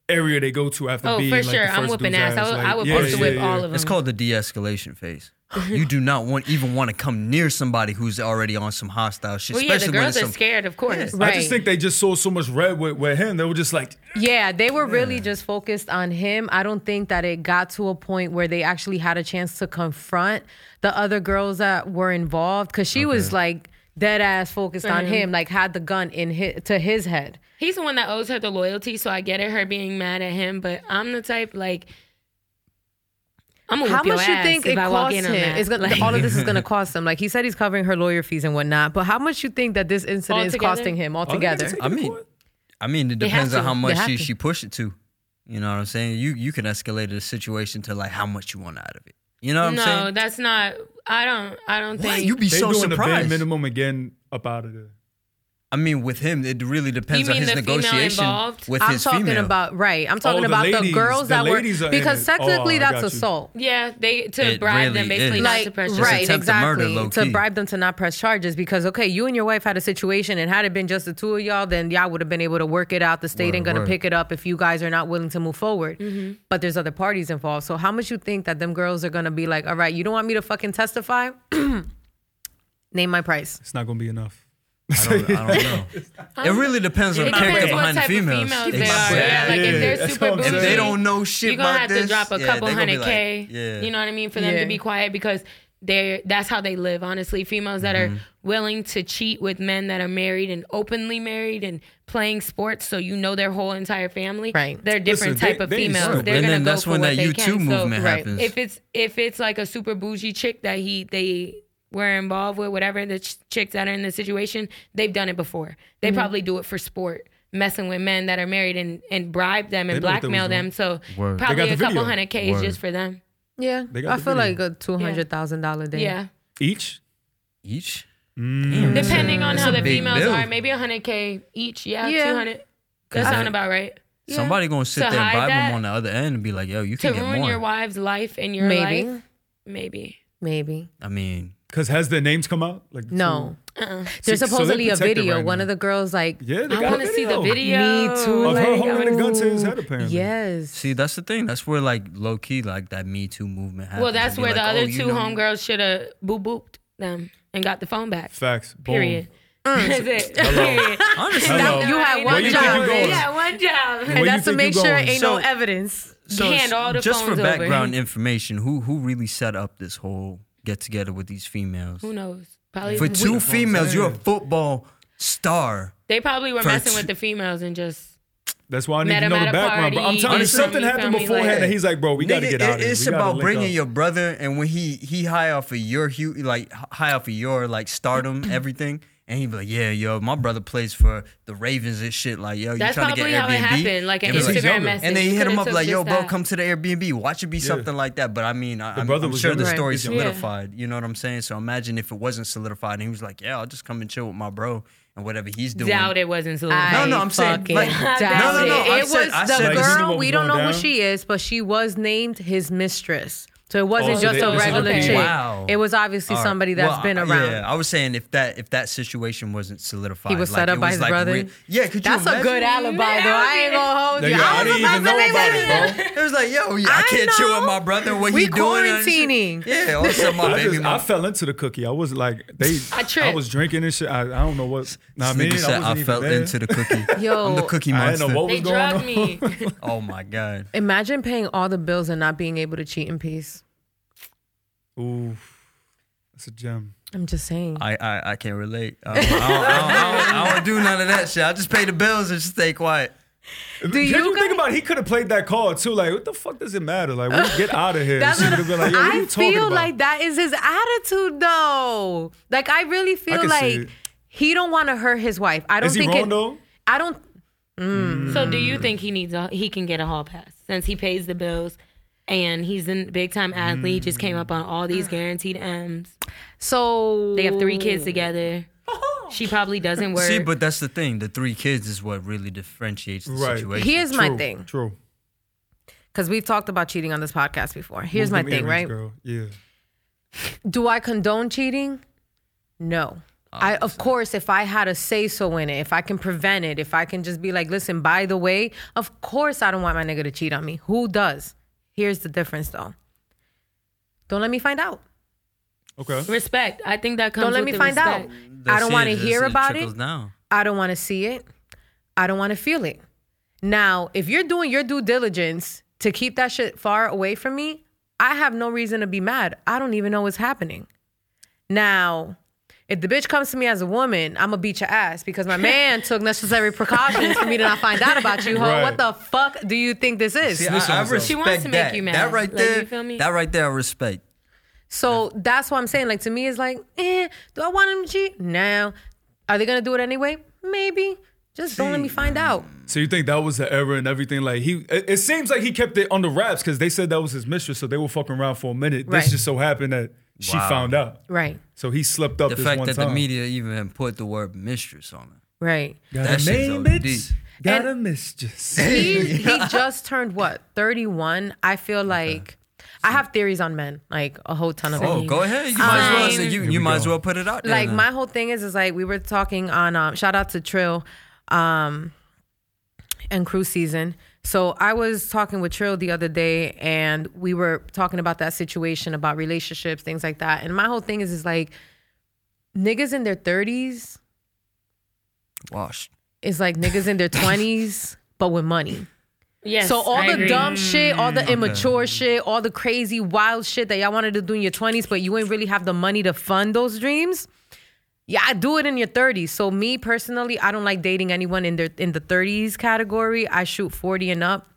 area they go to after Oh, being for like, the sure. I'm first whipping dude's ass. I would- Like, I would yeah, post to yeah, whip yeah. all of It's called the de-escalation phase. you do not want even want to come near somebody who's already on some hostile shit. Well, yeah, the especially when girls are some, scared, of course. Right. I just think they just saw so much red with, with him. They were just like, Yeah, they were really just focused on him. I don't think that it got to a point where they actually had a chance to confront the other girls that were involved because she was like dead ass focused on mm-hmm. him, like had the gun in his, to his head. He's the one that owes her the loyalty, so I get it, her being mad at him. But I'm the type like I'm gonna How much you think it costs him? It's gonna, Like- all of this is gonna cost him. Like he said, he's covering her lawyer fees and whatnot. But how much you think that this incident is costing him oh, altogether? I mean. I mean, it depends on how much she, to. she push it to. You know what I'm saying? You you can escalate the situation to like how much you want out of it. You know what I'm saying? no, that's not. I don't. I don't What? think. you'd be they so doing the bare surprised. minimum again up out of there. I mean, with him, it really depends You on mean his the female negotiation involved? with I'm his talking female. about right. I'm talking the about the ladies- girls the that were ladies are in because it. technically Oh, I that's got you. assault. yeah, they to It bribe them really basically is. not like to press It's right attempt to murder, exactly low to key. bribe them to not press charges because okay you and your wife had a situation and had it been just the two of y'all then y'all would have been able to work it out the state Word, ain't gonna word. pick it up if you guys are not willing to move forward Mm-hmm. but there's other parties involved so how much you think that them girls are gonna be like all right you don't want me to fucking testify name my price It's not gonna be enough. I don't, I don't know. it really depends on the character behind the females. females If they are. Yeah, like if they're that's super what bougie, if they don't know shit you're gonna about have this, to drop a yeah, couple they gonna hundred k. yeah. You know what I mean? For them Yeah. to be quiet because they that's how they live. Honestly, females that Mm-hmm. are willing to cheat with men that are married and openly married and playing sports, so you know their whole entire family. Right. They're different Listen, type they- of they females. stupid. They're and gonna then go that's for when what that they U two can. So, movement right. happens. if it's if it's like a super bougie chick that he they were involved with, whatever the ch- chicks that are in the situation, they've done it before. They Mm-hmm. probably do it for sport, messing with men that are married and and bribe them and They know what they blackmail them. So Word. Probably got a couple video. hundred k is Word. just for them. yeah They got I the feel video. like a two hundred thousand dollar day Yeah, Each? Each? depending on That's how the females bill. are, maybe a hundred k each. Yeah, Yeah. two hundred. That I- sound about right. Somebody gonna sit To there and hide bribe that- them on the other end and be like, "Yo, you To can get ruin more." your wife's life and your maybe life, maybe. maybe I mean, Because has their names come out? Like no So, uh-uh. there's so they supposedly a video right one now. of the girls like yeah, I got want to see the video. Me too, Of her like, holding I a gun to his head, apparently. yes see, that's the thing. That's where like low key, like that Me Too movement happens. Well, that's and be where the other "Oh, you two know- homegirls should have boo booped them and got the phone back. Facts. Boom. Period. That's it. Period. Honestly, Hello. you had one you job you going? Yeah, one job. And you that's to make sure going? ain't no evidence so Hand all the just for phones over. background information, who who really set up this whole get together with these females? Who knows? Probably For two what females, you're a football star. they probably were for messing two- with the females and just That's why I need to know the a background. But I'm party, telling you, something happened beforehand, Like- and he's like, "Bro, we got to Nigga, get out of it- here. It's about bringing up." your brother, and when he he high off of your like high off of your like stardom, everything, and he'd be like, yeah, yo, my brother plays for the Ravens and shit. Like, yo, you that's trying to probably get how Airbnb? it happened, like an And like, he's Instagram younger. message. and then he hit him up like, yo, bro, that. come to the Airbnb. Watch it be something like that. But I mean, I, I'm, brother I'm sure the younger. story's Right. solidified. You know what I'm saying? So imagine if it wasn't solidified, and he was like, yeah, I'll just come and chill with my bro and whatever he's doing. doubt it wasn't so. No, no, I I'm saying, fucking like- doubt No, no, no, it. It said- was I the said- Like, this is girl. We don't know going who she is, but she was named his mistress. So it wasn't Oh, so just they- a regular okay. chick. Wow. It was obviously All right. somebody that's Well, been around. Yeah, I was saying if that if that situation wasn't solidified, He was like, set up it by was, his like, brother? re- yeah, could you That's a good alibi, though. I ain't gonna hold you. Nigga, I I was didn't even know about that. it, bro. It was like, yo, yeah, I, I can't chill know. with my brother. What We he doing? and shit. quarantining. Yeah, all of a sudden my I, baby just, I fell into the cookie. I was like, they. I tripped. I was drinking and shit. I, I don't know what. Nah, I mean, nigga said I, I, fell into the cookie. Yo, I'm the cookie I didn't monster. know what They was going drugged on. me. oh my god. Imagine paying all the bills and not being able to cheat in peace. Ooh, that's a gem. I'm just saying. I, I, I can't relate. I don't, I, don't, I, don't, I, don't, don't none of that shit. I just pay the bills and just stay quiet. Can you you, think about? it? He could have played that card too. Like, what the fuck does it matter? Like, we get out of here. That's what been like, Yo, what I feel about? like that is his attitude, though. Like I really feel can see like he don't want to hurt his wife. I don't Is he think wrong it. though? I don't. Mm. So do you think he needs a he can get a hall pass since he pays the bills and he's a big time athlete, he just came up on all these guaranteed M's. So They have three kids together. Oh. She probably doesn't work. See, but that's the thing. The three kids is what really differentiates the Right. situation. Here's my True, thing, True. because we've talked about cheating on this podcast before. Here's Move my thing, earrings, right? Girl. Yeah. Do I condone cheating? No. I, of course, if I had a say so in it, if I can prevent it, if I can just be like, listen, by the way, of course I don't want my nigga to cheat on me. Who does? Here's the difference though. Don't let me find out. Okay. Respect. I think that comes. Don't let with me the find out. respect. I don't want to hear about it. Down. I don't want to see it. I don't want to feel it. Now, if you're doing your due diligence to keep that shit far away from me, I have no reason to be mad. I don't even know what's happening. Now, if the bitch comes to me as a woman, I'm gonna beat your ass because my man took necessary precautions for me to not find out about you. Ho, Right. what the fuck do you think this is? See, Snitch I, I respect She wants to make that. you mad. That right Like, you there. feel me? That right there, I respect. So that's what I'm saying. Like to me, it's like, eh, do I want him to cheat? No. Are they gonna do it anyway? Maybe. Just don't let me find out. So you think that was the error and everything? Like he, it, it seems like he kept it under wraps because they said that was his mistress, so they were fucking around for a minute. Right. This just so happened that she Wow. found out. Right. So he slipped up The this fact one that time. the media even put the word mistress on it. Right. Got That a shit's name, OD. bitch. Got And- a mistress. He he just turned what? 31. I feel like I have theories on men, like a whole ton of Oh, them. go ahead. You might as well. Same. Say, you you might as well put it out there. Like then. my whole thing is is like we were talking on um shout out to Trill um and cruise season. So I was talking with Trill the other day and we were talking about that situation about relationships, things like that. And my whole thing is is like niggas in their 30s washed. is like niggas in their 20s but with money. Yes. So all I the agree. dumb shit, all the mm. immature shit, all the crazy wild shit that y'all wanted to do in your 20s, but you ain't really have the money to fund those dreams. Yeah, I do it in your 30s. So me personally, I don't like dating anyone in their in the 30s category. I shoot 40 and up.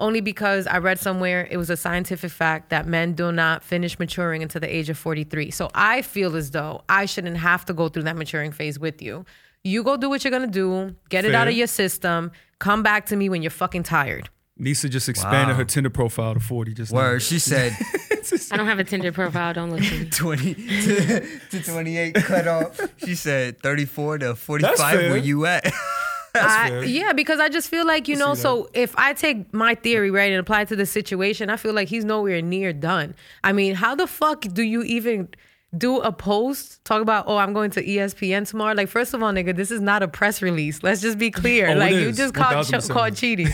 Only because I read somewhere it was a scientific fact that men do not finish maturing until the age of 43. So I feel as though I shouldn't have to go through that maturing phase with you. You go do what you're gonna do, get it out of your system, come back to me when you're fucking tired. Neesa just expanded Wow. her Tinder profile to 40 just now. Word. She said I don't have a Tinder profile. Don't look at me. 20 to, to 28 cut off. She said 34 to 45. fair. Where you at? I, fair. yeah, because I just feel like you know. see So if I take my theory right and apply it to the situation, I feel like he's nowhere near done. I mean, how the fuck do you even do a post talk about? Oh, I'm going to ESPN tomorrow. Like, first of all, nigga, this is not a press release. Let's just be clear. Oh, it like, you is. just caught 1000%. caught cheating.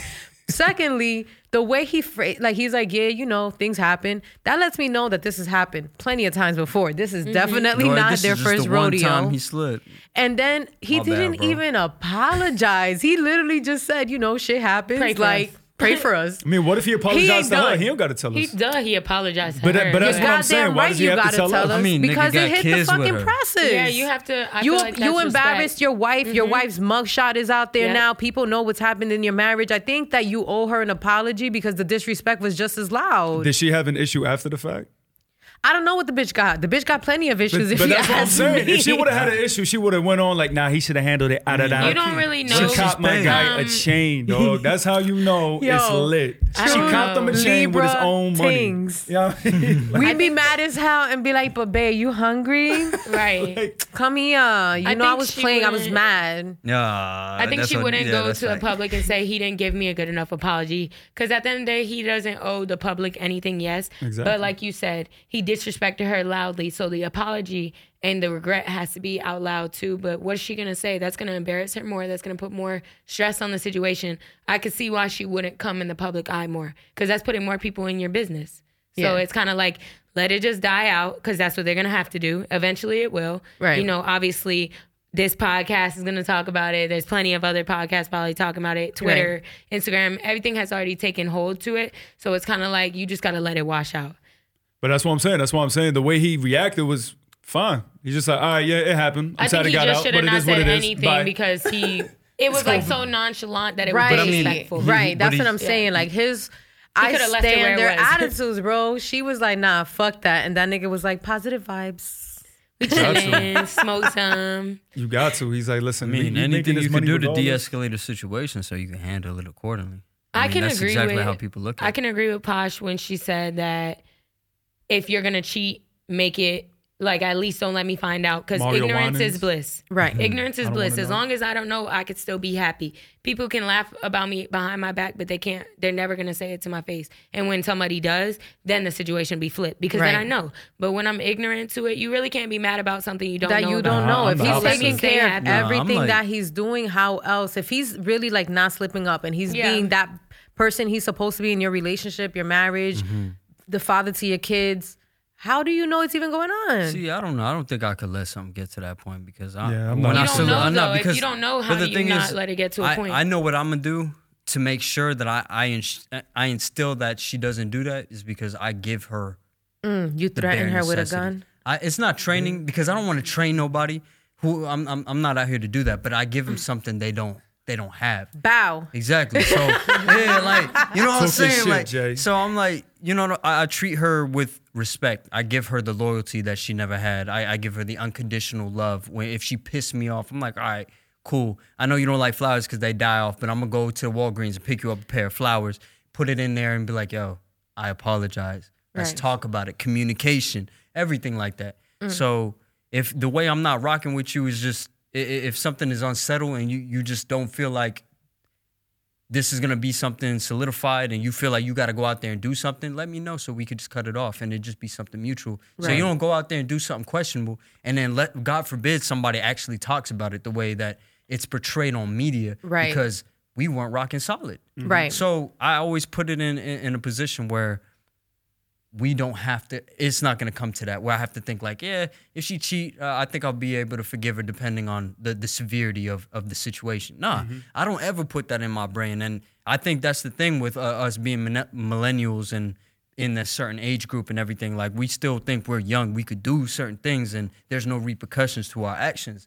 Secondly, the way he fra- like he's like, yeah, you know, things happen. That lets me know that this has happened plenty of times before. This is mm-hmm. definitely Lord, not this their is just first the one rodeo. time he slid. And then he My didn't bro. even apologize. He literally just said, you know, shit happens. Pray like, us. Pray for us. I mean, what if he apologized ain't to her? done. He don't got to tell us. He us. duh. He apologized to But that- her. but that's Yeah. what I'm Goddamn saying. Why right does he you have to gotta tell tell us? us I mean, nigga because got it hit the kids with fucking her. presses. Yeah, you have to. I you feel like you that's embarrassed respect. your wife. Your mm-hmm. wife's mugshot is out there Yeah. now. People know what's happened in your marriage. I think that you owe her an apology because the disrespect was just as loud. Did she have an issue after the fact? I don't know what the bitch got. The bitch got plenty of issues. But, if but you that's what I'm saying. me. If she would have had an issue, she would have went on like, nah, he should have handled it. Out of that. You don't really know. She copped my guy a Um, chain, dog. That's how you know it's lit. She don't copped him a know. chain with his Libra own money. things. You know I mean? We'd be mad as hell and be like, but babe, you hungry? Right. Come here. You I know I was playing. I was mad. Yeah. I think she wouldn't go to the public and say he didn't give me a good enough apology because at the end of the day he doesn't owe the public anything. Yes, Exactly. but like you said, he disrespected her loudly, so the apology and the regret has to be out loud too. But what is she gonna say? That's gonna embarrass her more. That's gonna put more stress on the situation. I could see why she wouldn't come in the public eye more because that's putting more people in your business. So Yeah. it's kind of like let it just die out because that's what they're gonna have to do. Eventually, it will. Right. You know, obviously this podcast is going to talk about it. There's plenty of other podcasts probably talking about it. Twitter, Instagram, everything has already taken hold to it. So it's kind of like you just got to let it wash out. But that's what I'm saying. That's what I'm saying. The way he reacted was fine. He's just like, all right, yeah, it happened. I'm I sad think it he got just out, should but have it not is what said it is. anything Bye. because he, it was like so nonchalant that it was Right. I mean, disrespectful. right. but That's he- what I'm saying. Like his. I coulda left it where stand their was. attitudes, bro. She was like, nah, fuck that. And that nigga was like, positive vibes. We chilling, smoke some. You got to. He's like, listen, I mean, we- we anything you can do to regardless. de-escalate a situation so you can handle it accordingly. I, mean, can that's agree exactly with how people look at I it. can agree with Posh when she said that if you're gonna cheat, make it like at least don't let me find out because ignorance Winans? is bliss. Right. Ignorance is bliss. As know. long as I don't know, I could still be happy. People can laugh about me behind my back, but they can't. They're never gonna say it to my face. And when somebody does, then the situation be flipped because then I know. But when I'm ignorant to it, you really can't be mad about something you don't know that know. you about. don't know. Nah, if I'm he's taking care of happy. Nah, everything like- that he's doing, how else? If he's really like not slipping up and he's Yeah. being that person he's supposed to be in your relationship, your marriage, Mm-hmm. The father to your kids, how do you know it's even going on? See, I don't know. I don't think I could let something get to that point because I, Yeah, I'm when not- I You don't still- know, I'm not though. If you don't know, but how the do you thing not is, let it get to a I, point? I know what I'm gonna do to make sure that I I, ins- I instill that she doesn't do that is because I give her mm, you the threaten bare her with a gun. I, it's not training because I don't want to train nobody. Who I'm, I'm I'm not out here to do that, but I give them something they don't they don't have. Bow. Exactly. So yeah, like you know what I'm saying. shit, like Jay. so, I'm like you know I, I treat her with respect. I give her the loyalty that she never had. I, I give her the unconditional love. When if she pissed me off, I'm like, all right, cool. I know you don't like flowers because they die off, but I'm gonna go to Walgreens and pick you up a pair of flowers, put it in there, and be like, yo, I apologize. Let's Right. talk about it. Communication, everything like that. Mm. So if the way I'm not rocking with you is just i- i- if something is unsettled and you you just don't feel like this is gonna be something solidified and you feel like you gotta go out there and do something, let me know so we could just cut it off and it just be something mutual. So you don't go out there and do something questionable and then let God forbid somebody actually talks about it the way that it's portrayed on media Right. because we weren't rocking solid. Right. So I always put it in, in in a position where we don't have to. It's not going to come to that where I have to think like, yeah, if she cheat, uh, I think I'll be able to forgive her depending on the the severity of of the situation. Nah, I don't ever put that in my brain, and I think that's the thing with uh, us being mine- millennials and in a certain age group and everything. Like we still think we're young, we could do certain things, and there's no repercussions to our actions.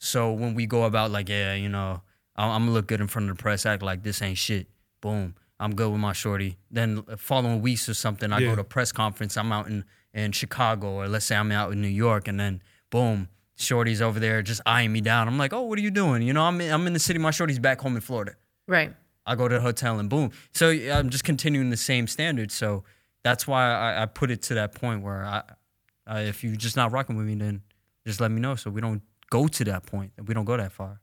So when we go about like, yeah, you know, I'm, I'm gonna look good in front of the press, act like this ain't shit. Boom, I'm good with my shorty. Then uh, following weeks or something, I Yeah. go to a press conference. I'm out in in Chicago, or let's say I'm out in New York, and then boom, shorty's over there just eyeing me down. I'm like, oh, what are you doing? You know, I'm in, I'm in the city. My shorty's back home in Florida. Right. I go to the hotel and boom. So I'm just continuing the same standard. So that's why I, I put it to that point where I, I, if you're just not rocking with me, then just let me know so we don't go to that point and we don't go that far.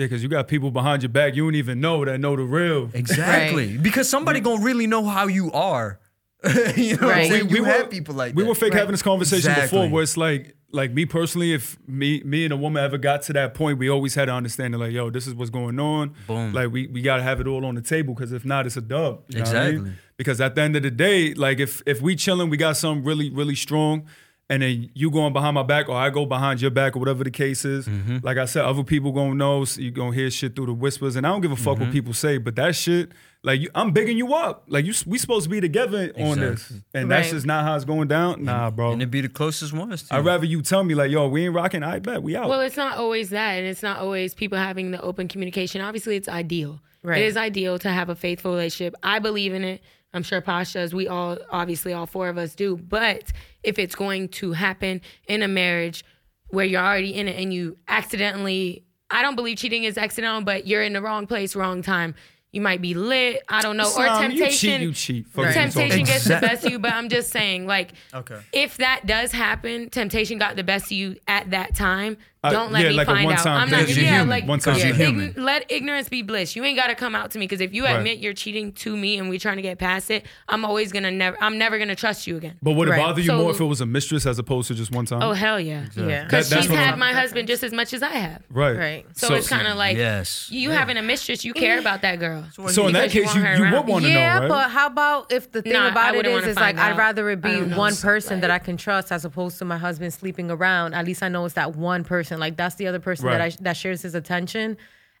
Yeah, because you got people behind your back you don't even know that know the real. Exactly. Because somebody gonna really know how you are. you know, what I'm Right. saying? We- you we have were- people like we that. were fake having this conversation before where it's like like me personally if me me and a woman ever got to that point we always had to understand that like yo this is what's going on Boom. like we, we got to have it all on the table because if not it's a dub you know what I mean? Exactly. because at the end of the day like if if we chilling we got something really really strong and then you going behind my back or I go behind your back or whatever the case is Mm-hmm. like I said other people gonna know so you gonna hear shit through the whispers and I don't give a fuck Mm-hmm. what people say but that shit like you, I'm bigging you up like you we supposed to be together on this Exactly. and that's just not how it's going down nah bro and it'd be the closest ones. To I'd rather you tell me like, yo, we ain't rocking. I bet we out. Well, it's not always that, and it's not always people having the open communication. Obviously, it's ideal. Right. It is ideal to have a faithful relationship. I believe in it. I'm sure Pasha's. We all, obviously, all four of us do. But if it's going to happen in a marriage where you're already in it and you accidentally, I don't believe cheating is accidental, but you're in the wrong place, wrong time. You might be lit. I don't know. or Slime, you temptation. cheat, you cheat. You Temptation gets the best of you, but I'm just saying, like, Okay. if that does happen, temptation got the best of you at that time. Uh, Don't let yeah, me like a find out. one-time I'm not. Because you're Yeah, like One-time Because you're thing. human. ign- let ignorance be bliss. You ain't got to come out to me because if you Right. admit you're cheating to me and we're trying to get past it, I'm always gonna never. I'm never gonna trust you again. But would it Right. bother you So- more if it was a mistress as opposed to just one time? Oh hell yeah, Yeah. Because that's she's had I'm- my husband just as much as I have. right. Right. So, it's kind of like Yes. you having a mistress, you care about that girl. So in that Because you case, you, you would want to yeah, know, right? but how about if the thing Nah, I about it wouldn't is, wanna is like I'd rather it be one person that I can trust as opposed to my husband sleeping around. At least I know it's that one person. Like that's the other person that I that shares his attention,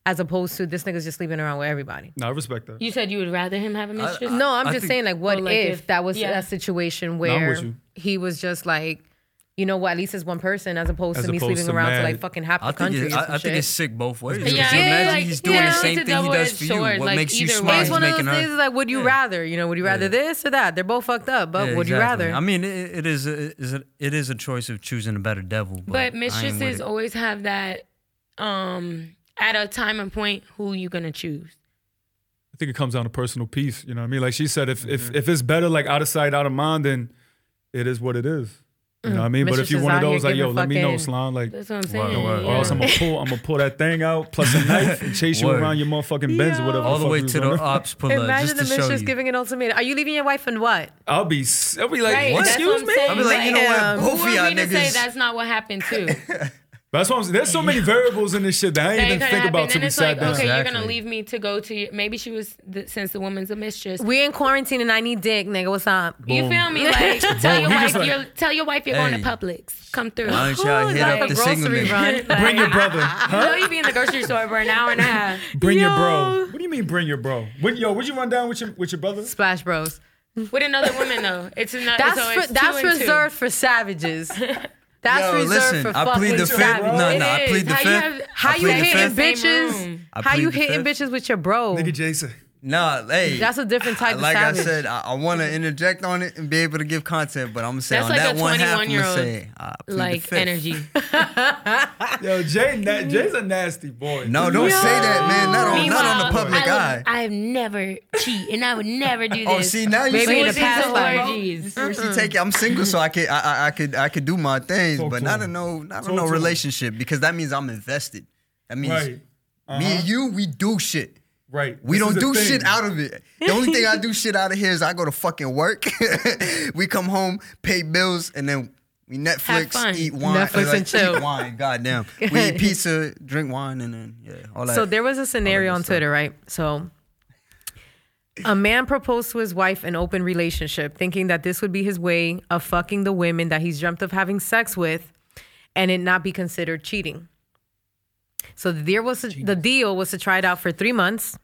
as opposed to this nigga's just sleeping around with everybody. no, I respect that. You said you would rather him have a mistress. No, I'm I just think- saying like what Oh, like if, if- that was yeah. a situation where with you. he was just like, you know what, at least it's one person as opposed As to me sleeping to around to like fucking half the I think, country. I, some I think it's sick both ways. Yeah, Because yeah, you imagine like, he's doing yeah, the same thing he does double-edged for you. sword, What like, makes you either smile? way. It's He's one of those making things like, would you rather? You know, would you rather this or that? They're both fucked up, but Yeah, would you rather? I mean, it, it is a, is a, it is a choice of choosing a better devil. But, But I ain't with mistresses always have that um at a time and point who you gonna choose. I think it comes down to personal peace. You know what I mean? Like she said, if Mm-hmm. if if it's better like out of sight, out of mind, then it is what it is. You know what I mean? But if you're one of those, like, yo, let me know, fucking- Slime. Like, That's what I'm saying. word, or else. I'm gonna pull, I'm gonna pull that thing out plus a knife and chase you around your motherfucking Benz or whatever. All the fuck way to the on. ops puller Imagine just the mistress giving an ultimatum. Are you leaving your wife and what? I'll be, s- I'll be like, Right, what? excuse what I'm me. saying. I'll be like, you know what? Um, Both Who of are y'all we to say that's not what happened too? That's what I'm saying. There's so many variables in this shit that I That ain't even think happen. about till Then we sat like, down. okay, you're gonna leave me to go to. Your, maybe she was the, since the woman's a mistress. We in quarantine and I need dick, nigga. What's up? You feel me? Like tell your wife, just like- you're, tell your wife you're going to Publix. Come through. Why don't y'all hit like up the grocery nigga? run. Bring your brother. You know you be in the grocery store for an hour and a half. Bring your bro. What do you mean, bring your bro? What, yo, would you run down with your with your brother? Splash Bros. With another woman though, it's another. That's so it's two that's and two. reserved for savages. That's Yo, reserved listen, for I fucking plead the fifth. savages. No, no, I plead the How you fifth. have- How I you plead the hitting fifth. Bitches? I How you plead the hitting fifth. bitches with your bro? Nigga Jason. Nah, hey. That's a different type of like savage. I said, I, I want to interject on it and be able to give content, but I'm gonna say That's on like that a one half, I'm 21 year gonna old, say I Like energy. Yo, Jay, na- Jay's a nasty boy. No, don't say that, man. Not on, not on the public I eye. would, I've never cheat, and I would never do this. Oh, see now you Maybe see the past told life. me, bro? orgies. Where she take it. I'm single, so I could I, I, I could I could do my things, Talk but not in no not in no relationship because that means I'm invested. That means Right. me Uh-huh. and you we do shit. Right. We This don't do thing. shit out of it. The only thing I do shit out of here is I go to fucking work. we come home, pay bills, and then we Netflix, eat wine, Netflix like, and chill. Eat wine, goddamn. We eat pizza, drink wine, and then yeah, all that. So there was a scenario on. Twitter, right? So a man proposed to his wife an open relationship, thinking that this would be his way of fucking the women that he's dreamt of having sex with and it not be considered cheating. So the deal was to, the deal was to try it out for three months.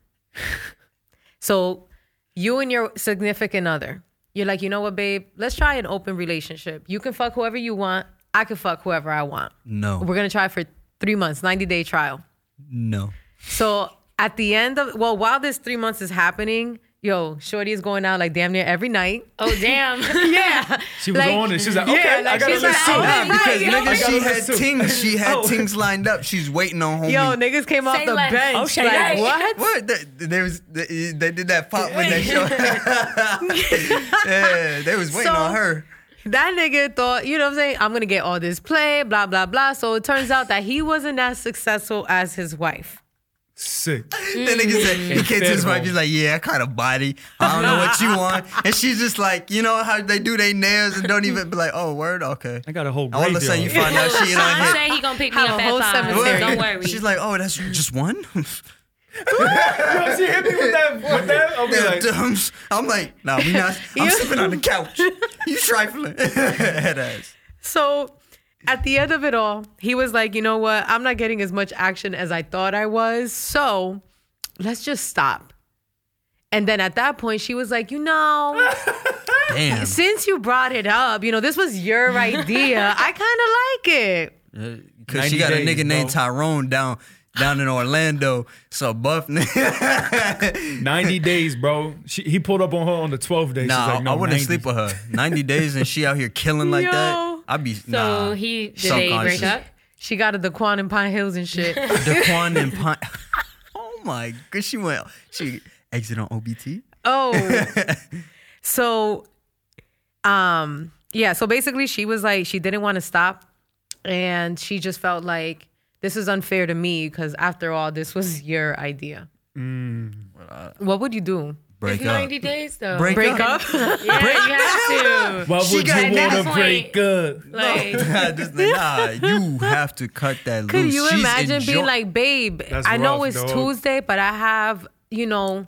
So you and your significant other, you're like, you know what, babe? Let's try an open relationship. You can fuck whoever you want. I can fuck whoever I want. no, We're gonna try for three months, 90 day trial. no. So at the end of well, while this three months is happening, yo, Shorty is going out like damn near every night. Oh damn! Yeah, She was Like, on it. She's like, yeah, okay, I gotta she's like, listen. oh, Nah, because yo. nigga, she I had listen. things. She had Oh. things lined up. She's waiting on homie. Yo, niggas came off the less. bench. Oh, say like, less. what? What? They, they was they, they did that pop when they showed. yeah, they was waiting So- on her. That nigga thought, you know what I'm saying? I'm gonna get all this play, blah, blah, blah. So it turns out that he wasn't as successful as his wife. Sick. That nigga said he And came to his wife. He's like, "Yeah, I kind of body. I don't know what you want." And she's just like, you know how they do their nails and don't even be like, "Oh, word, okay." I got a whole All of a sudden, you find out she in Sean on hit. said he gonna pick me up a whole at five. Don't worry. She's like, "Oh, that's just one." Yo, she hit me with that. With that. I'll be like, Damn, I'm like, "Nah, we not. I'm You- sleeping on the couch. You trifling." Head ass. So at the end of it all, he was like, you know what? I'm not getting as much action as I thought I was. So let's just stop. And then at that point, she was like, you know, Damn. since you brought it up, you know, this was your idea. I kind of like it. Uh, because she got a days, nigga named. Tyrone down down in Orlando. So buff 90 days, bro. She, he pulled up on her on the 12th day. She's Nah, like, no, I wouldn't 90. sleep with her. 90 days and she out here killing like Yo. that. I'd be so nah. he did they break up? She got a Daquan in Pine Hills and shit. Daquan and Pine. oh my god, she went. She exit on OBT. Oh. so um yeah, so basically she was like she didn't want to stop and she just felt like this is unfair to me because after all this was your idea. what would you do? Break It's up. 90 days though. Break, Break up. up? Yeah, you have to. Why She would you want to break up? Like, Just nah, you have to cut that Could loose. you She's imagine enjoy- being like, babe, That's I know it's dog. Tuesday, but I have, you know,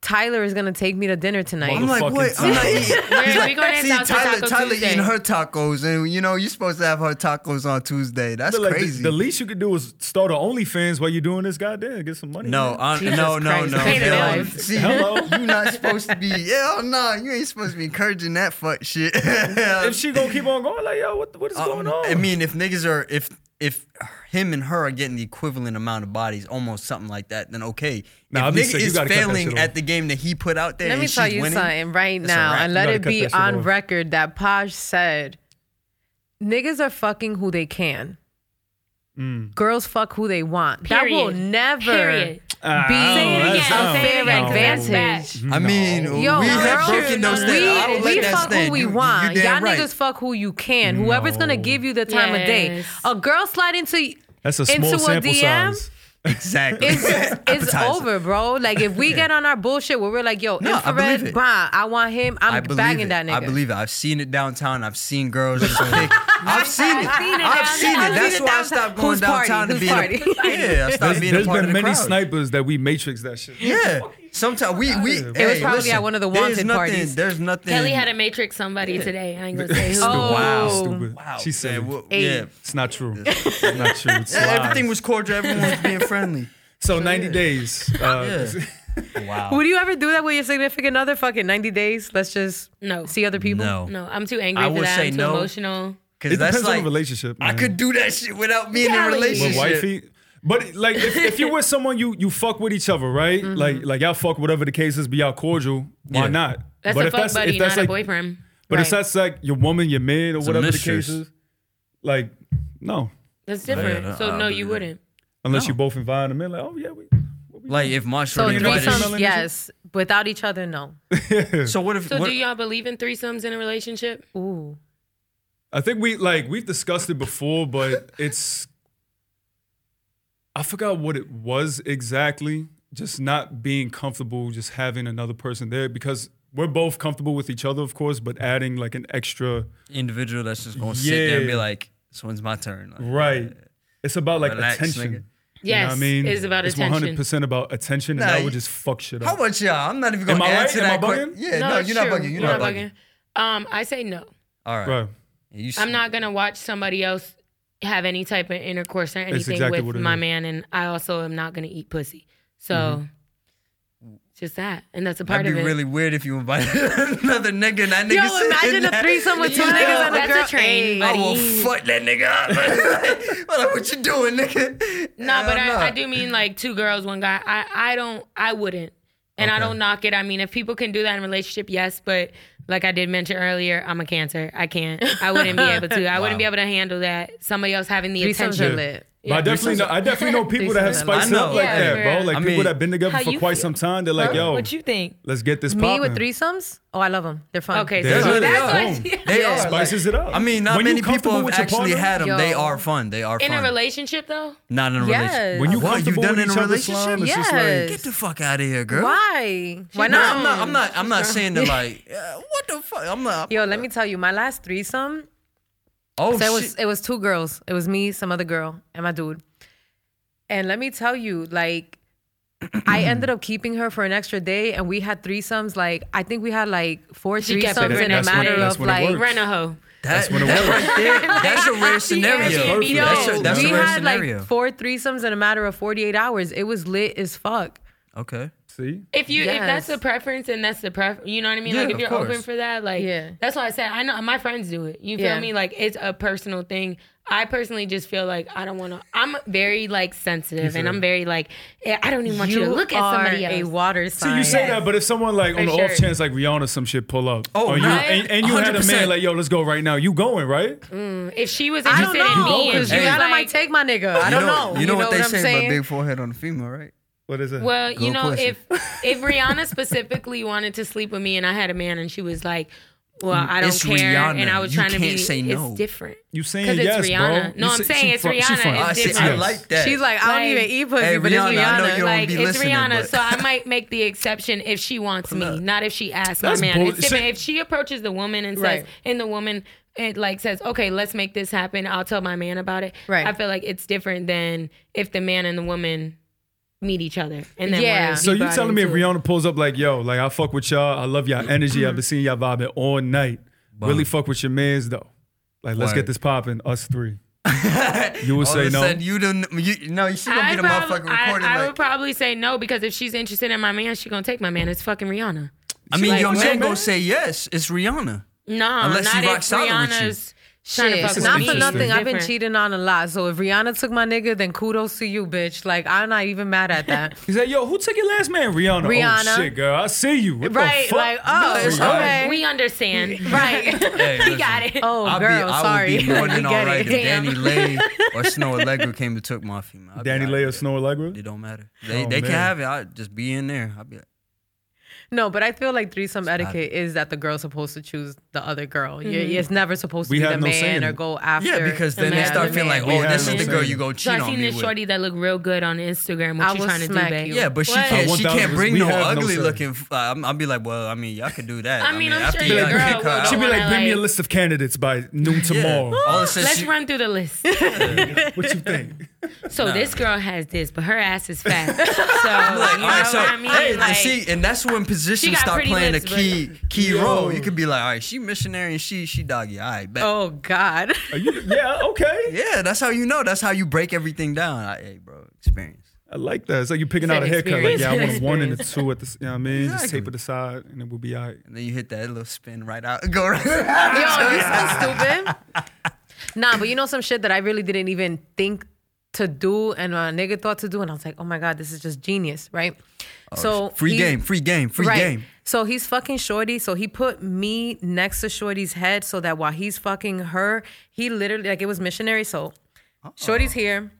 Tyler is gonna take me to dinner tonight. I'm like, Motherfucking what? I'm not time. eating. We're, we're going to See, South to Tyler, Taco Tyler Tuesday. eating her tacos, and you know you're supposed to have her tacos on Tuesday. That's But, like, the- crazy. The, least you could do is start an OnlyFans while you're doing this. Goddamn, get some money. no, man. I, Jesus no, no, Christ. no. Pay the Yo, bills. See, Hello? you're not supposed to be. Yeah, no, you ain't supposed to be encouraging that fuck shit. if she gonna keep on going, like, yo, what, what is going Um, on? I mean, if niggas are if if him and her are getting the equivalent amount of bodies, almost something like that, then okay. Nah, I'll if be nigga sick. Is gotta cut that failing at the game that he put out there, Let me and tell she's you winning, something right now, and let it be on off. record that Paj said, "Niggas are fucking who they can. Mm. Girls fuck who they want. That will never, Period. Be I don't a I fair know. advantage. I mean, Yo, we no, have that's broken true. those we, things. I will we let that fuck stand. who we You- you want. Y'all right. niggas fuck who you can. Whoever's gonna give you the time of day. A girl slide into That's a small into a sample DM. size. Exactly. It's, it's over, bro. Like if we get on our bullshit where we're like, yo, No, I infrared, it. bah, I want him. I'm I believe bagging it. that nigga. I believe it. I've seen it downtown. I've seen girls just pick. I've seen it. I've seen it. I've That's seen it why I stopped going Who's party? downtown to Who's be party? yeah. I stopped being a part been of the many crowd. snipers that we matrix that shit. Yeah. Sometimes we we. It hey, was probably listen, at one of the there's wanted nothing, parties. There's nothing. Kelly had a matrix somebody today. I ain't gonna say who. Stupid. Oh. Wow. Stupid. Wow. She said, well, yeah. it's not true. It's not true. It's Yeah, lies. Everything was cordial. Everyone was being friendly. So 90 days. Uh, Wow. Would you ever do that with your significant other? Fucking 90 days. Let's just No. see other people. No. No, I'm too angry I for would that. say I'm too no. emotional. Because It that's depends on the relationship. I could do that shit without being in a relationship. with wifey. But like, if, if you're with someone you you fuck with each other, right? Mm-hmm. Like like y'all fuck whatever the case is, be y'all cordial. Why Yeah. not? That's but a if fuck that's buddy, if that's not like, a boyfriend. but if Right. that's like your woman, your man, or a whatever the mistress. case is, like no, That's different. Yeah, so uh, no, you it. Uh, wouldn't. unless No. you both invite them in. Like oh yeah, we. we Like if my So shorty invited- invited. threesomes, yes. Without each other, no. So what if? So what, do y'all believe in threesomes in a relationship? Ooh. I think we like we've discussed it before, but it's I forgot what it was exactly. Just not being comfortable, just having another person there because we're both comfortable with each other, of course, but adding like an extra individual that's just gonna sit there and be like, "This one's my turn." Like, right. It's about like Relax, attention. nigga. You know Yes, what I mean, it is about it's attention. 100 percent about attention, and Nah, that would just fuck shit up. How about y'all? I'm not even gonna I right? answer Am I that question. Yeah, no, it's you're not bugging. You're, not bugging. Um, I say no. All right. Right. I'm not gonna watch somebody else have any type of intercourse or anything exactly with my is. man, and I also am not gonna eat pussy. So, just that, and that's a part That'd be of it. really weird if you invited another nigga and that nigga. Yo, imagine a threesome with two Yeah, niggas and a that's a girl. train, Hey. I will buddy. fuck that nigga up. Well, like, what you doing, nigga? No, but Hell I, I do mean like two girls, one guy. I, I don't, I wouldn't. And I don't knock it. I mean, if people can do that in a relationship, yes. But like I did mention earlier, I'm a cancer. I can't. I wouldn't be able to. I wouldn't be able to handle that. Somebody else having the Threesomes attention. are lit. But I definitely know I definitely know people that have Threesomes. spiced up like Yeah, that, bro. Like I people mean- that have been together for quite feel? some time. They're like, yo, What you think? let's get this Me popping. with threesomes? Oh, I love them. They're fun. Okay, There so it is. that's Boom. what. They are. Spices like- it up. I mean, not When many people have with actually partner? had them. They are fun. They are fun. In fun. a relationship though, Not in a Yes. relationship. When you what? You comfortable done with in a relationship? slime, it's just Yes. Get the fuck out of here, girl. Why? Why not? I'm not. I'm not. I'm not saying that like. uh, what the fuck? I'm not. Yo, let me tell you, my last threesome. Oh So it shit. was it was two girls. It was me, some other girl, and my dude. And let me tell you, like, I ended up keeping her for an extra day, and we had threesomes. Like, I think we had like four She kept threesomes in a That's when- matter of like. works. rent a hoe. That, when it that works. right there. That's a rare scenario. Yo, That's a, that's we a rare had scenario. like four threesomes in a matter of 48 hours. It was lit as fuck. okay. See? If you if that's the preference and that's the pref, you know what I mean. Yeah, like if you're course. open for that, like Yeah. that's why I said I know my friends do it. You feel Yeah. me? Like it's a personal thing. I personally just feel like I don't want to. I'm very like sensitive and I'm very like eh, I don't even want you, to look at somebody else. a water sign. So you say that, but if someone like on For the sure. off chance like Rihanna some shit pull up, Oh, you, right. and, and you had a man like yo, let's go right now. You going right? if she was I don't interested in know me and because Rihanna like, might take my nigga. I don't know. You know, what they I'm say saying? about big forehead on the female, right? What is it? Well, you know, pussy. if if Rihanna specifically wanted to sleep with me and I had a man and she was like, "Well, mm, I don't It's care," Rihanna. and I was You trying to can't be, say no. it's different. you saying Because yes, it's Rihanna. bro? No, You I'm say- saying it's fun- Rihanna. fun. It's I, see, I different. like that. She's like, I don't Like- even eat pussy, Hey, but it's Rihanna, I know Rihanna. you don't like be it's Rihanna, but- so I might make the exception if she wants me, not if she asks That's my man. It's bull- different. If she approaches the woman and says, Right. and the woman it like says, "Okay, let's make this happen. I'll tell my man about it." Right. I feel like it's different than if the man and the woman meet each other and then Yeah. So you telling me if. Rihanna pulls up like yo, like I fuck with y'all, I love y'all energy, I've mm-hmm. been seeing y'all vibing all night. Really fuck with your mans though. Like let's Word. get this popping, us three. You would say no. sudden, you don't. You, no, she gonna be I'd the prob- motherfucker I- recording. I, like, would probably say no because if she's interested in my man, she gonna take my man. It's fucking Rihanna. I mean, like, your what's man gonna say yes. It's Rihanna. No, Unless not she if rocks solid with you. Rihanna's. To Shit, not for nothing. I've been cheating on a lot. So if Rihanna took my nigga, then kudos to you, bitch. Like I'm not even mad at that. He's like, yo, who took your last man? Rihanna. Oh, Rihanna. Oh shit, girl, I see you. What right? the fuck? Like oh, it's okay. We understand. right. Hey, we got it. Oh, I'll girl, be, I sorry. would be more We than get all right it. if DaniLeigh or Snoh Aalegra came and took my female. I'd Danny all Lay or Snoh Aalegra? it. It don't matter. They, Oh, they can man. have it. I just be in there. I'll be like, No, but I feel like threesome Stop etiquette is that the girl's supposed to choose the other girl. You Mm-hmm. It's never supposed to We be the no man or go after. yeah, because the then they start The feeling man. like, oh, have this no is the girl in you it. go So cheat I on seen me this with. shorty that look real good on Instagram. I What you will trying to do, smack babe? you. Yeah, but she What? Can't. She can't bring we no ugly looking. I'll be like, well, I mean, y'all could do that. I mean, I'm after sure y'all your girl kick her will She'd be like, bring me a list of candidates by noon tomorrow. All of a sudden, Let's run through the list. what you think? So this girl has this, but her ass is fat. So Like, you all right, know so what I mean? hey, and Like, see, and that's when positions start playing lips, a key key Yo. role. You could be like, all right, she missionary and she she doggy. All right, bet. Oh God. Are you, yeah, okay. Yeah, that's how you know. That's how you break everything down. I, hey, bro, experience. I like that. It's like you're picking Said out a haircut. Like, yeah, I want a one and a two at the, you know what I mean? Just Exactly. tape it aside and it will be all right. And then you hit that little spin right out, go right. Yo, you so stupid. Nah, but you know some shit that I really didn't even think to do, and a nigga thought to do, and I was like, oh my god, this is just genius, right? Oh, so free he- game, free game, free right. game. So he's fucking Shorty. So he put me next to Shorty's head so that while he's fucking her, he literally like it was missionary. So oh. Shorty's here,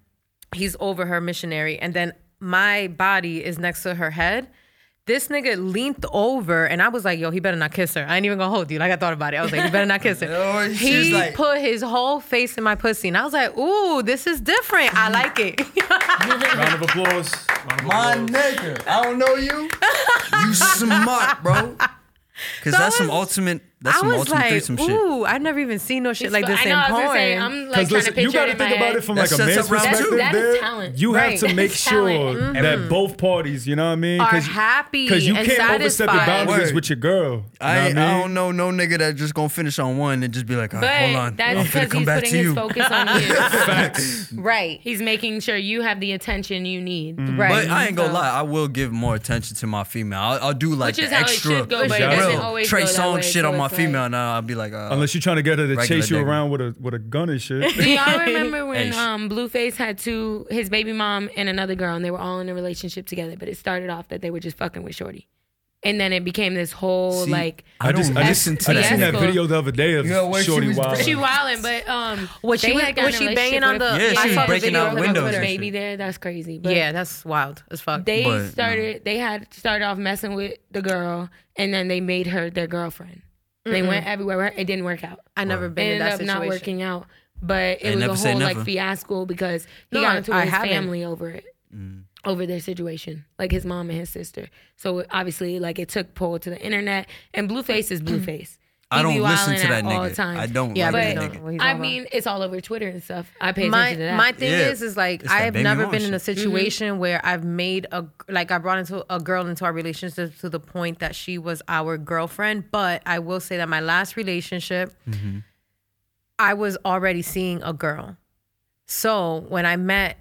he's over her missionary, and then my body is next to her head. This nigga leaned over, and I was like, "Yo, he better not kiss her." I ain't even gonna hold you. Like I thought about it. I was like, "You better not kiss her." Oh, he like- put his whole face in my pussy, and I was like, "Ooh, this is different. I like it." Round of applause. Round of My applause. nigga, I don't know you. You smart, bro. Because So I that's some ultimate. That's I some was ultimate like, threesome shit. "Ooh, I've never even seen no shit it's like this I in know, I was porn." gonna say, I'm like Because trying listen, to you got to think about head. it from That like a man's up round two. perspective. That is there. talent. You Right. have to make is sure talent. that both parties, you know what I mean, Are happy because you and can't overstep your satisfied. boundaries Word. with your girl. You I, know ain't, what I I don't know no nigga that just gonna finish on one and just be like, all right, hold on, that's I'm finna because come he's back putting to his you. focus on you. Facts. right, He's making sure you have the attention you need. Mm. right. But I ain't gonna lie, I will give more attention to my female. I'll, I'll do like the extra should go, but it real Trey go Song shit on my it's like- female. Now I'll be like, uh, Unless you're trying to get her to Regular chase you digger. around with a with a gun and shit. Do y'all remember when Hey, sh- um, Blueface had two, his baby mom and another girl, and they were all in a relationship together? But it started off that they were just fucking with Shorty, and then it became this whole See, like I, just don't I just listen to I just seen that Fiasco. video the other day of Yeah, where she Shorty was Wild. she wilding. But um, Was she they was- had gotten was she a banging relationship on the- Yeah, she I was saw the breaking video out on windows. Twitter. and baby shit. there. That's crazy. But yeah, that's wild as fuck. They But, no. started. They had started off messing with the girl, and then they made her their girlfriend. They went everywhere. It didn't work out. I never It been in ended that up situation. not working out. But Hey, it was never a say whole like never. fiasco because he No, got into I his haven't. family over it, Mm. over their situation, like his mom and his sister. So obviously, like it took pull to the internet. And Blueface is Blueface. I don't listen to that at all nigga. times. I don't Yeah, like but that you But don't- nigga. I mean, it's all over Twitter and stuff. I pay my attention to that. my thing Yeah. is is like It's I've never mama been in a shit. situation where I've made a like I brought into a girl into our relationship to the point that she was our girlfriend. But I will say that my last relationship, Mm-hmm. I was already seeing a girl. So when I met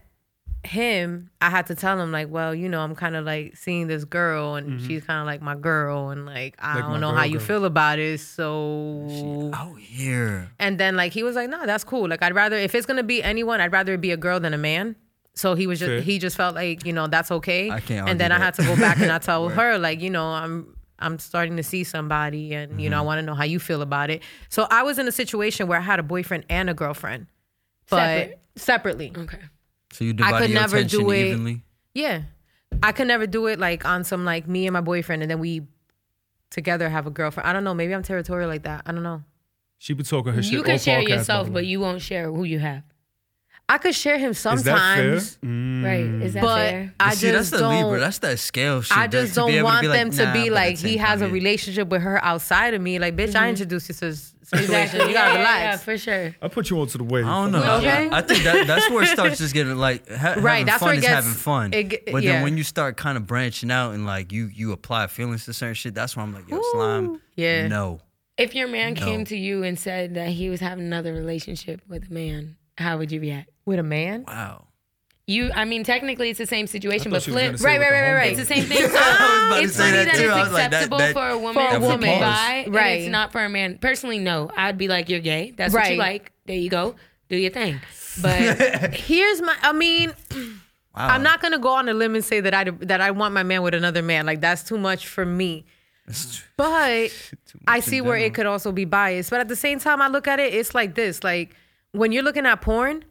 him, I had to tell him like, well, you know, I'm kind of like seeing this girl, and she's kind of like my girl, and like I Like don't know girl how you feel about it. So Out here. and then like he was like, no, that's cool. Like I'd rather if it's gonna be anyone, I'd rather it be a girl than a man. So he was just Fair. he just felt like you know that's okay. I can't and then argue I had to go back and I told her like you know I'm I'm starting to see somebody and you know I Mm-hmm. want to know how you feel about it. So I was in a situation where I had a boyfriend and a girlfriend, but Separate. separately. okay. So you divided could your never attention do it. evenly. Yeah, I could never do it like on some like me and my boyfriend and then we together have a girlfriend. I don't know. Maybe I'm territorial like that. I don't know. She be talking her shit. You can off share podcast, by yourself, the but you won't share who you have. I could share him Is that fair? sometimes. Mm. Right? Is that but fair? I see, that's just the don't. Libra. That's that scale shit. I that- just to be don't able to want be like, them to nah, be at like the he same has a time, yeah. relationship with her outside of me. Like, bitch, I introduced you to this situation. Exactly. You gotta yeah, relax. Yeah, for sure. I put you onto the wave. I don't know. Okay. I, I think that that's where it starts just getting like ha- Right, having that's fun where it is gets- having fun. it but yeah. then when you start kind of branching out and like you you apply feelings to certain shit, that's where I'm like, yo, slime. Yeah. No. If your man No. came to you and said that he was having another relationship with a man, how would you react? With a man? Wow. You, I mean, technically it's the same situation, but thought she was flip. gonna Right, right, right, right. It's the same thing. So it's say funny that that, too. I was it's like, that- acceptable that- for a woman For a to woman. be and Right. it's not for a man. Personally, no. I'd be like, you're gay. That's what you like. there you go, do your thing. But Here's my. I mean, I'm not gonna go on a limb and say that I that I want my man with another man. Like that's too much for me. But I see where it could also be biased. But at the same time, I look at it. It's like this. Like when you're looking at porn,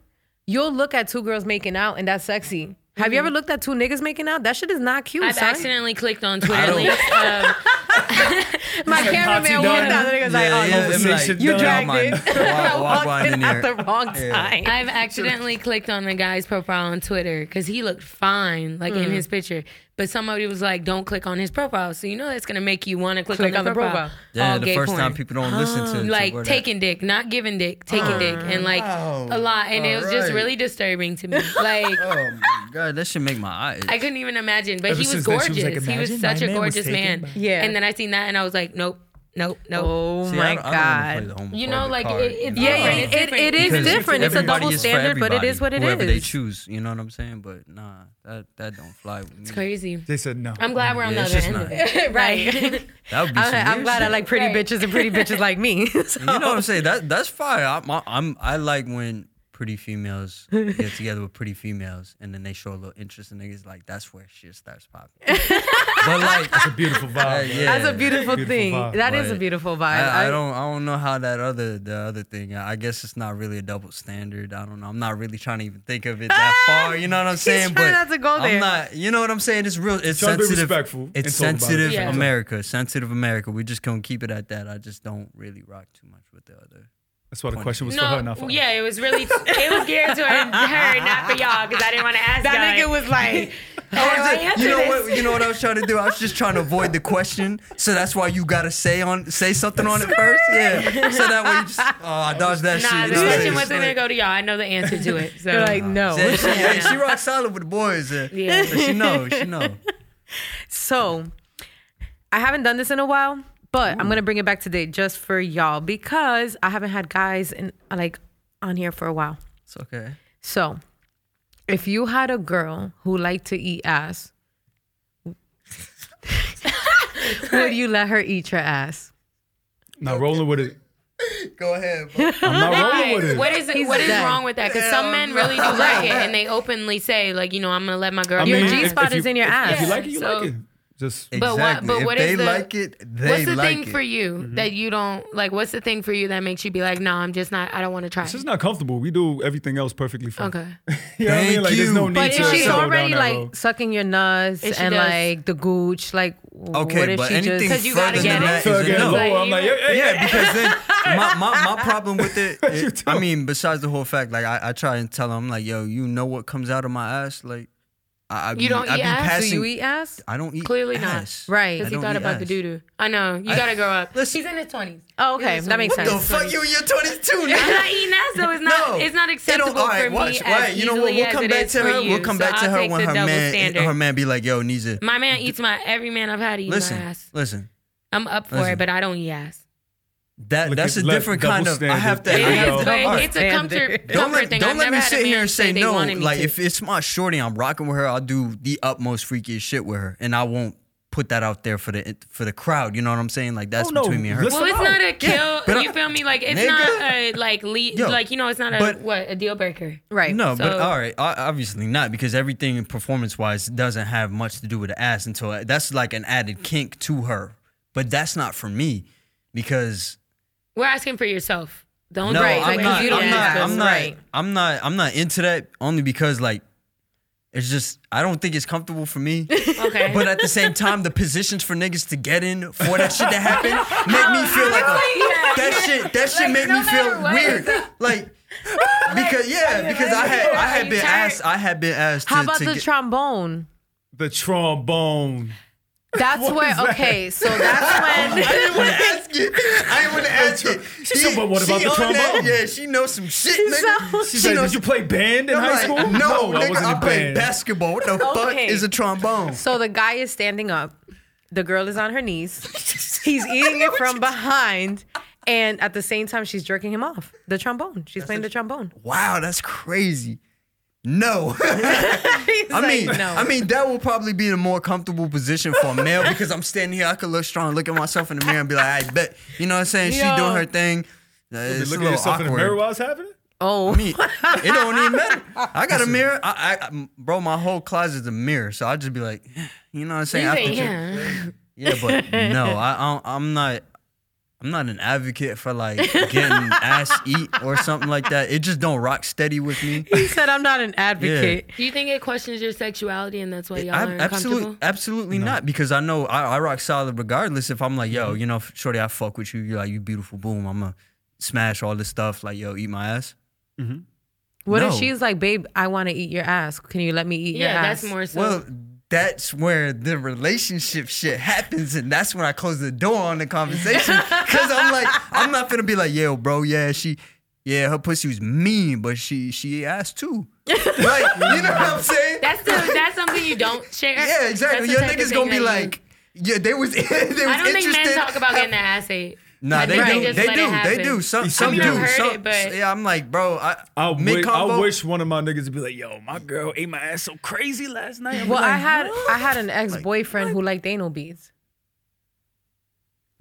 you'll look at two girls making out, and that's sexy. Have you ever looked at two niggas making out? That shit is not cute. I've son. accidentally clicked on Twitter links. Um, My Patsy cameraman walked done. out. The nigga's like, oh, yeah, no, I'm you done. dragged Walk it. mine. Walk- walk Walked in in at the wrong time. I've accidentally clicked on the guy's profile on Twitter because he looked fine, like Mm. in his picture. But somebody was like, "Don't click on his profile," so you know that's gonna make you want to click, Click on, the on the profile. profile. Yeah, All the gay first porn. time people don't listen to to like where taking dick, not giving dick, taking oh. dick, and like Wow. a lot, and it was just really disturbing to me. Like Oh my god, that should make my eyes. I couldn't even imagine, but Ever he was since then, gorgeous. was like, he was such a gorgeous man. by-" Yeah. And then I seen that, and I was like, nope, nope, nope. Oh See, my I don't- I don't play god. the You know, like, card, it- you it's know? Yeah, different. yeah, It's it, it is Because different. It's a double standard, but it is what it whoever is. they choose. You know what I'm saying? But nah, that that don't fly with me. It's crazy. They said no. I'm glad we're on Yeah, the other just end of it. right. That would be some I'm, I'm glad I like pretty Right. bitches and pretty bitches like me. So- You know what I'm saying? That that's fine. I'm, I'm I like when pretty females get together with pretty females and then they show a little interest in niggas. Like that's where shit starts popping. but like, It's a beautiful vibe. Uh, yeah. man. That's a beautiful, Beautiful thing. vibe. That is a beautiful vibe. I, I don't I don't know how that other the other thing. I guess it's not really a double standard. I don't know. I'm not really trying to even think of it that far. You know what I'm saying? trying but not to go there. I'm not. You know what I'm saying? It's real. It's Try to be sensitive. respectful It's talk about it. sensitive Yeah. America. Sensitive America. We just gonna keep it at that. I just don't really rock too much with the other. That's why the question was for her, not for No, us. yeah, it was really it was geared to her, her not for y'all, because I didn't want to ask that y'all. nigga was like, How do I You know this? what? You know what I was trying to do? I was just trying to avoid the question. So that's why you gotta say on say something on it first. Yeah. So that way you just oh I dodged that Nah, shit. the You know what I'm question saying? wasn't gonna go to y'all. I know the answer to it. So you're like, no. Yeah, she, yeah, she rock solid with the boys. Uh, Yeah. so she know. She know. So, I haven't done this in a while, but I'm gonna mm. bring it back today just for y'all because I haven't had guys in like on here for a while. It's okay. So, if you had a girl who liked to eat ass, would you let her eat your ass? Not rolling with it. Go ahead. Bro. I'm not rolling with it. What is it? He's What is dead. wrong with that? Because some men really do like it, and they openly say, like, you know, I'm gonna let my girl. I do Your. G spot if you- is in your ass. If you like it, you So- like it. Just But what- exactly. but if what they the- like it, they What's the like thing it. for you mm-hmm. that you don't like? What's the thing for you that makes you be like, no, I'm just not. I don't want to try. it's it." just not comfortable. We do everything else perfectly fine. Okay. You know what I mean? Thank Like there's no you. need But to if she's already like road. sucking your nuts and does- like the gooch, like Okay, what if but she anything just 'Cause you gotta further get than it. So again, no. low, I'm like, hey, hey, yeah, because then my, my, my problem with it, it- I mean, besides the whole fact, like I, I try and tell them, like, yo, you know what comes out of my ass, like, I, I You don't I eat be ass? Do do you eat ass? I don't eat Clearly not. Right. Because he don't thought eat about the ass. doo doo. I know. You gotta grow up. Listen- He's in his twenties. Oh, okay, that makes What sense. the fuck? You in your 22 I'm nigga? not eating ass, so it's not. No. It's not It acceptable don't- all right, for me watch, as right, You know what? We'll come back to her. you. We'll come So back to I'll her when her man, standard. her man be like, yo, Neesa, My man eats my every man I've had eat listen, my ass. listen. I'm up for it, but I don't eat ass. That Look that's a at- let- different kind of. I have to. There It I have to- but it's a Standard. comfort, Don't comfort let, thing. don't I've let me sit here and say they no. Like to. if it's my shorty, I'm rocking with her. I'll do the utmost freakiest shit with her, and I won't put that out there for the for the crowd. You know what I'm saying? Like that's Oh, no. between me and her. Listen- Well, it's not a kill. but I- you feel me? Like it's Nigga. not a like lead. Yo, like you know, it's not a but- what a deal breaker. Right. No, but all right, obviously not because everything performance wise doesn't have much to do with the ass until that's like an added kink to her. But that's not for me because We're asking for yourself. Don't no, Right, I'm not. you don't I'm not. I'm not. right. I'm not. I'm not into that only because like it's just I don't think it's comfortable for me. Okay. But at the same time, the positions for niggas to get in for that shit to happen make me feel like a, that shit. That shit Like, make no me feel what, weird. Like because yeah, because I had I had been asked I had been asked How to, about to the get, trombone? the trombone. That's What where is that? okay, so that's when I didn't want to ask you. I didn't want to ask you. She said, "But what about the on that- trombone?" Yeah, she knows some shit, nigga. So- She's like, knows- did you play band in I'm high like, school? No, I nigga, wasn't I played band. basketball. What the fuck is a trombone? So the guy is standing up. The girl is on her knees. He's eating it from behind. And at the same time, she's jerking him off. The trombone. She's playing the trombone. Wow, that's crazy. No. He's I like, mean, no. I mean that will probably be a more comfortable position for a male because I'm standing here. I could look strong, look at myself in the mirror, and be like, "I bet." You know what I'm saying? She doing her thing. Uh, You It's a look at little yourself in the mirror while it's happening. Oh, I mean, it don't even matter. I got a mirror. I, I, bro, my whole closet's a mirror, so I just be like, you know what I'm saying? You say, yeah. Yeah, but no, I, I I'm not. I'm not an advocate for like getting ass eat or something like that. It just don't rock steady with me. he said I'm not an advocate. Do you think it questions your sexuality and that's why y'all I, are uncomfortable? absolutely, absolutely not. Because I know I, I rock solid regardless. If I'm like, yo, mm-hmm. you know, shorty, I fuck with you. You're like, you beautiful, boom. I'm gonna smash all this stuff. Like, yo, eat my ass. Mm-hmm. What if she's like, babe, I want to eat your ass. Can you let me eat your Yeah, ass? that's more so. Well, that's where the relationship shit happens, and that's when I close the door on the conversation. Cause I'm like, I'm not gonna be like, yo, bro, yeah, she, yeah, her pussy was mean, but she she asked too. like, you know what I'm saying? that's the, that's something you don't share. yeah, exactly. That's Your niggas gonna be that you- like, yeah, they was, they was I don't think men talk about getting their ass ate. Nah, I they think do. just They let it do. They do. Some I some mean, do. Heard some, it, but- yeah, I'm like, bro, I, I, mid wi- I wish one of my niggas would be like, "Yo, my girl ate my ass so crazy last night." I'm well, I like, had I had an ex boyfriend who liked anal beads.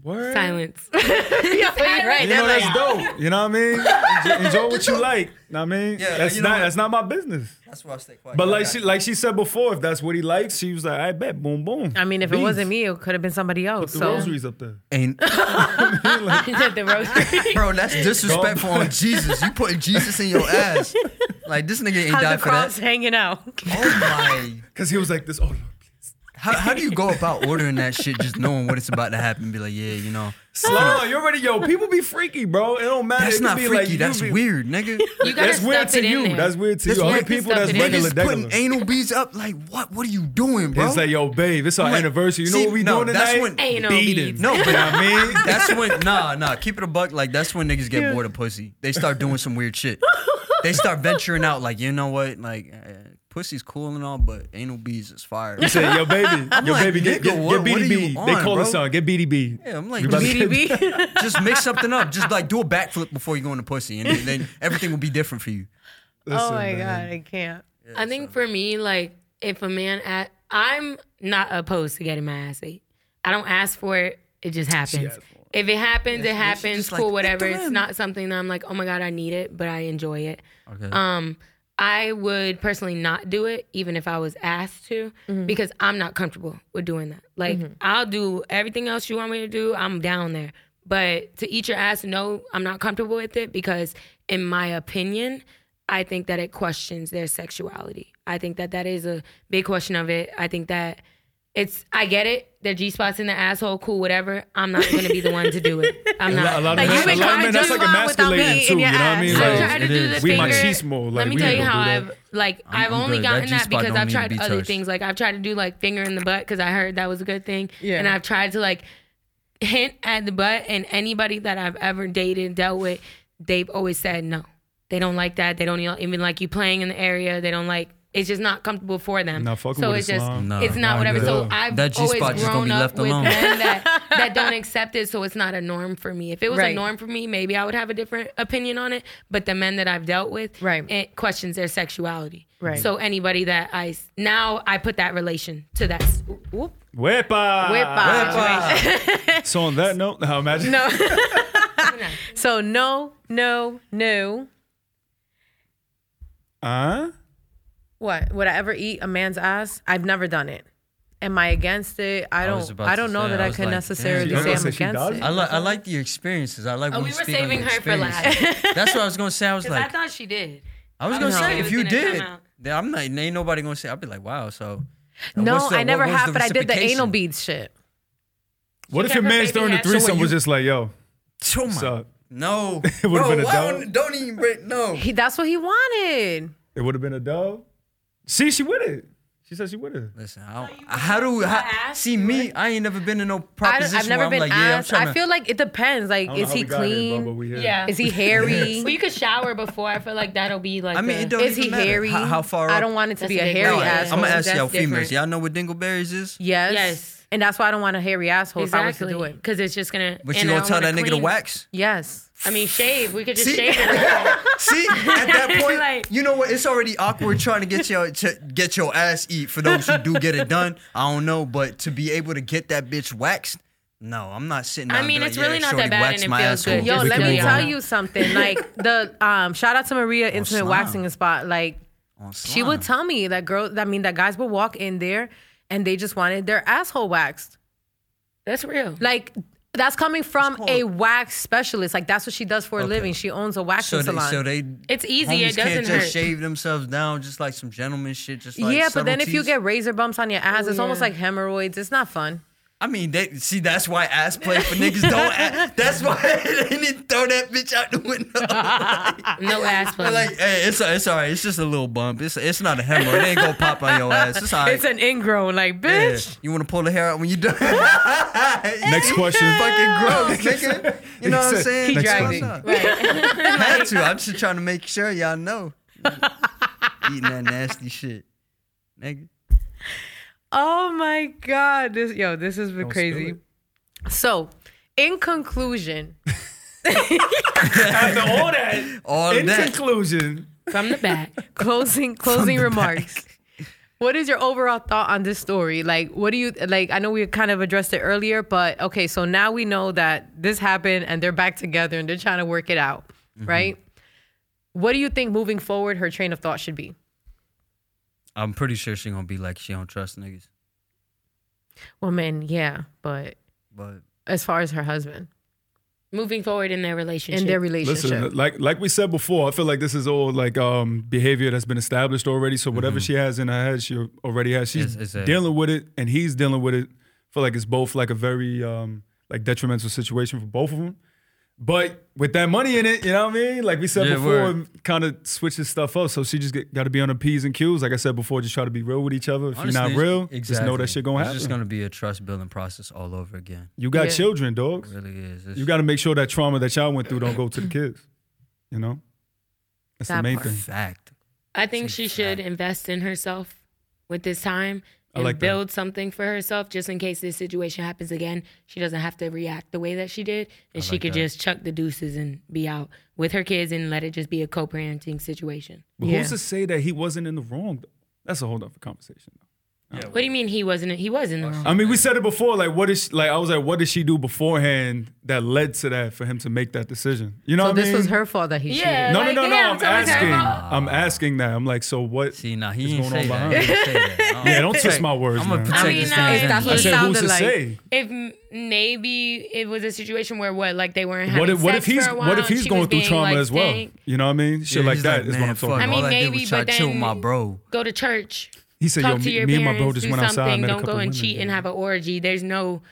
Word? Silence. yeah, right. You know that's dope. You know what I mean? Enjoy, enjoy what you like. You Know what I mean? Yeah, that's you know not what? that's not my business. That's why I stay quiet. But like got she like she said before, if that's what he likes, she was like, I bet, boom, boom. I mean, if it wasn't me, it could have been somebody else. Put the so rosaries up there. ain't the rosary. Bro, that's disrespectful on Jesus. You putting Jesus in your ass. Like this nigga ain't how's died the for cross that. hanging out? Oh my. Cause he was like this. Oh, Lord, please. How, how do you go about ordering that shit just knowing what it's about to happen? Be like, yeah, you know. Slow, you already yo. People be freaky, bro. It don't matter. That's It not be freaky. like, that's be- weird, nigga. You gotta That's weird to it in you. there. That's weird to That's you. Other weird. people, that's it in. regular, Niggas putting anal beads up. Like, what? What are you doing, bro? It's like, yo, babe, it's our like, anniversary. You know see, what we no, doing that's tonight? when- Anal Beating. beads. No, but You know what I mean? That's when nah nah keep it a buck like that's when niggas get bored of pussy. They start doing some weird shit. They start venturing out like you know what like uh, pussy's cool and all, but anal beads is fire. You say, yo, baby, yo, like, baby, get, nigga, get, what- get BDB. you they call bro? the song, get BDB. Yeah, I'm like We BDB. just mix something up. Just like do a backflip before you go into pussy, and then, then everything will be different for you. oh my man. god, I can't. I think for me, like if a man, at, I'm not opposed to getting my ass ate. I don't ask for it; it just happens. If it happens, it happens. just like, cool, whatever. It's not something that I'm like, oh my god, I need it, but I enjoy it. Okay. Um, I would personally not do it, even if I was asked to, mm-hmm. because I'm not comfortable with doing that. Like, mm-hmm. I'll do everything else you want me to do. I'm down there, but to eat your ass, no, I'm not comfortable with it because, in my opinion, I think that it questions their sexuality. I think that that is a big question of it. I think that it's. I get it. Their G spots in the asshole, cool, whatever. I'm not gonna be the one to do it. I'm not. a lot of Like, you've been a lot of kinda men, that's doing like emasculating too. You know what I mean? I I Like, tried to do the We finger. machismo, like, Let me tell you how I've like I'm- I've I'm only good. Gotten that G-spot because I've tried be other touched. things. Like I've tried to do like finger in the butt because I heard that was a good thing. Yeah. And I've tried to like hint at the butt, and anybody that I've ever dated dealt with, they've always said no. They don't like that. They don't even like you playing in the area. They don't like. It's just not comfortable for them. Not fucking so with it's just Islam. No, it's not not whatever. So. I've That always G-spot just gonna grown be up left with alone. men that that don't accept it. So it's not a norm for me. If it was a norm for me, maybe I would have a different opinion on it. But the men that I've dealt with, Right. it questions their sexuality. Right. So anybody that I now I put that relation to that. s- Whoop. Wepa. Wepa. So on that note, now imagine. No. so no, no, no. Huh? What? Would I ever eat a man's ass? I've never done it. Am I against it? I I don't. about I don't know say, that I I, was can like, necessarily say I'm She against does? it. I like I like the experiences. I like Oh, when we you were speak saving her for last. That's what I was gonna say. I was like. I thought she did. I was I gonna know say it if you did, then I'm not. Ain't nobody gonna say. I'd be like, wow. So uh, No, the- I never what have, but I did the anal beads shit. What if kept your man's baby throwing the hat. So threesome was just like, yo, Oh what's my. up? No, It would've Bro, been a why dub. don't- Don't even break. No. He, that's what he wanted. It would have been a dove. See, she with it. She said she with it. Listen, I don't, how do how, see me? I ain't never been in no proposition. I, have never where I'm been like, yeah, I'm asked. trying I feel like it depends. Like, I don't know is he we bro, clean? here. Yeah. Is he hairy? Well, you could shower before. I feel like that'll be like. I mean, the- it don't Is even he matter. hairy? How, how far? I don't want it to be a a hairy one. asshole. I'm gonna ask y'all females. Y'all know what dingleberries is? Yes. Yes. And that's why I don't want a hairy asshole if I was to exactly do it. because it's just gonna. But and you I gonna tell wanna that nigga to wax? Yes. I mean, shave. We could just See? shave it. See, at that point, Like- you know what? It's already awkward trying to get your to get your ass eat. For those who do get it done, I don't know, but to be able to get that bitch waxed, No, I'm not sitting. I down and mean, it's like, really yeah, not that bad and it my feels asshole. good. Yo, let me tell on. you something. Like the um, shout out to Maria Intimate slime. Waxing Spot. Like she would tell me that girl. I mean, that guys would walk in there and they just wanted their asshole waxed. That's real. Like that's coming from a wax specialist. Like that's what she does for a Okay. living. She owns a waxing So they, salon. so they It's easy. homies It doesn't can't hurt. just shave themselves down just like some gentleman shit. Just like yeah, but then if you subtleties. get razor bumps on your ass, Oh, it's almost yeah. like hemorrhoids. It's not fun. I mean, they see that's why ass play for niggas don't. Act, that's why they didn't throw that bitch out the window. no ass play. Like, hey, it's it's all right. It's just a little bump. It's it's not a hemorrhoid. It ain't gonna pop on your ass. It's all right. It's an ingrown, like Yeah. bitch. You want to pull the hair out when you done? Next question. Fucking gross, nigga. You know what I'm saying? He Next dragged it. I had to. I'm just trying to make sure y'all know. Eating that nasty shit, nigga. Oh my god, this yo, this has been Don't crazy. So, in conclusion, After all that, All in that. conclusion, From the back. closing closing the remarks. What is your overall thought on this story? Like, what do you like? I know we kind of addressed it earlier, but okay, so now we know that this happened and they're back together and they're trying to work it out, Mm-hmm. right? What do you think moving forward her train of thought should be? I'm pretty sure she gonna be like she don't trust niggas, Well, man, yeah, but but as far as her husband Moving forward in their relationship. in their relationship, listen, like like we said before, I feel like this is all like um behavior that's been established already. So whatever she has in her head, she already has. She's It's- it's a- dealing with it, and he's dealing with it. I feel like it's both like a very um like detrimental situation for both of them. But with that money in it, you know what I mean? Like we said Yeah, before, kind of switches stuff up. So she just got to be on her P's and Q's. Like I said before, just try to be real with each other. If you're not real, exactly. just know that shit gonna happen. It's just gonna be a trust building process all over again. you got Yeah. children, dogs. It really is. It's You got to make sure that trauma that y'all went through don't go to the kids. You know, that's That the main part. thing. fact. I think It's a she should fact. invest in herself with this time I and like that. build something for herself just in case this situation happens again. She doesn't have to react the way that she did, and she like could that. just chuck the deuces and be out with her kids and let it just be a co-parenting situation. But Yeah. who's to say that he wasn't in the wrong? Though? That's a whole other conversation. What do you mean he wasn't? He wasn't in the wrong. I mean, we said it before. Like, what is like? I was like, what did she do beforehand that led to that for him to make that decision? You know so what I this mean? was her fault that he Yeah. cheated. No, Like, no, no, no. damn, I'm so it's asking. fault. I'm asking that. I'm like, so what? See, now he ain't going say on that. behind He it? say that. Yeah, don't twist my words, I'm gonna man. protect I mean, this no, nigga's if that's I what it said, who's to sounded like. say? if m- maybe it was a situation where what, like they weren't having What if, what sex if he's for a while what if and he's she going through being, trauma like, as well? stank? You know what I mean? Shit Yeah, like he's that is man, what I'm fuck, talking I about. mean, all I did maybe, was try but to chill then- my bro. Go to church. He said, talk yo, to me, your me and parents, my bro just do went outside, something. met Don't couple go and women. cheat and have an orgy. There's no,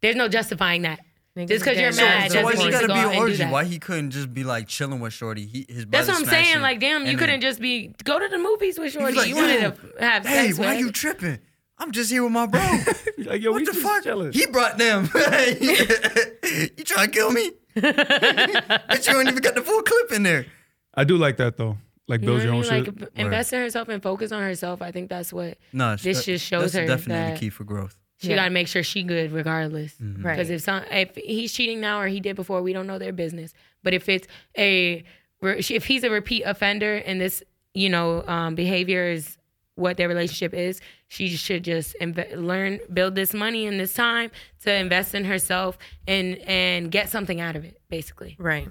there's no justifying that. Niggas Just because you're mad mad So why doesn't he mean gotta to go be out an and do orgy? that. Why he couldn't just be like chilling with Shorty? He, his That's brother what I'm saying. smashing, Like, damn, you and couldn't then- just be go to the movies with Shorty. like, you wanted "Yo, to have sex. Hey, sex why with. you tripping? I'm just here with my bro. Like, yo, we what the just fuck? chilling. He brought them. you trying to kill me? but you ain't even got the full clip in there. I do like that though. Like You know build what your I own mean? shit. Like invest in herself and focus on herself. I think that's what No, This that- just shows that's her definitely that- key for growth. she Yeah. got to make sure she good regardless. Mm-hmm. Right. Because if some if he's cheating now or he did before, we don't know their business. But if it's a if he's a repeat offender and this you know um, behavior is what their relationship is, she should just inve- learn build this money and this time to invest in herself and and get something out of it basically, Right.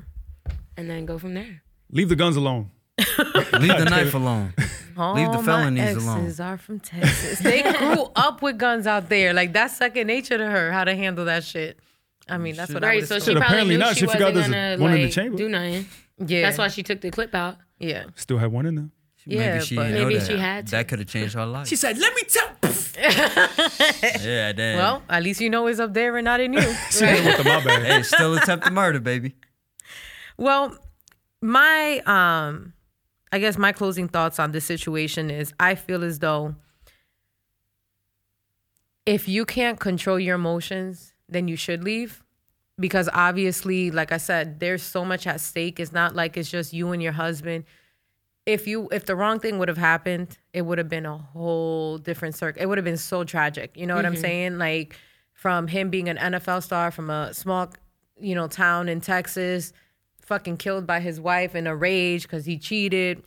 and then go from there. Leave the guns alone. Leave the knife alone. All Leave the felonies my felonies exes alone. are from Texas. They grew up with guns out there. Like that's second nature to her. How to handle that shit. I mean, that's what I Right, would so she Shit, probably apparently knew not. she She forgot wasn't there's a- gonna one in the like chamber. do nothing. Yeah, That's why she took the clip out. Yeah. Still had one in there. Yeah, maybe she but- didn't know Maybe that. she had to. That could have changed her life. She said, "Let me tell." yeah, damn. Well, at least you know it's up there and not in you. She hit with the my bad. hey, still attempted murder, baby. Well, my um I guess my closing thoughts on this situation is I feel as though if you can't control your emotions, then you should leave. Because obviously, like I said, there's so much at stake. It's not like it's just you and your husband. If you if the wrong thing would have happened, it would have been a whole different circle. It would have been so tragic. You know what I'm mm-hmm. saying? Like from him being an NFL star from a small, you know, town in Texas, fucking killed by his wife in a rage because he cheated.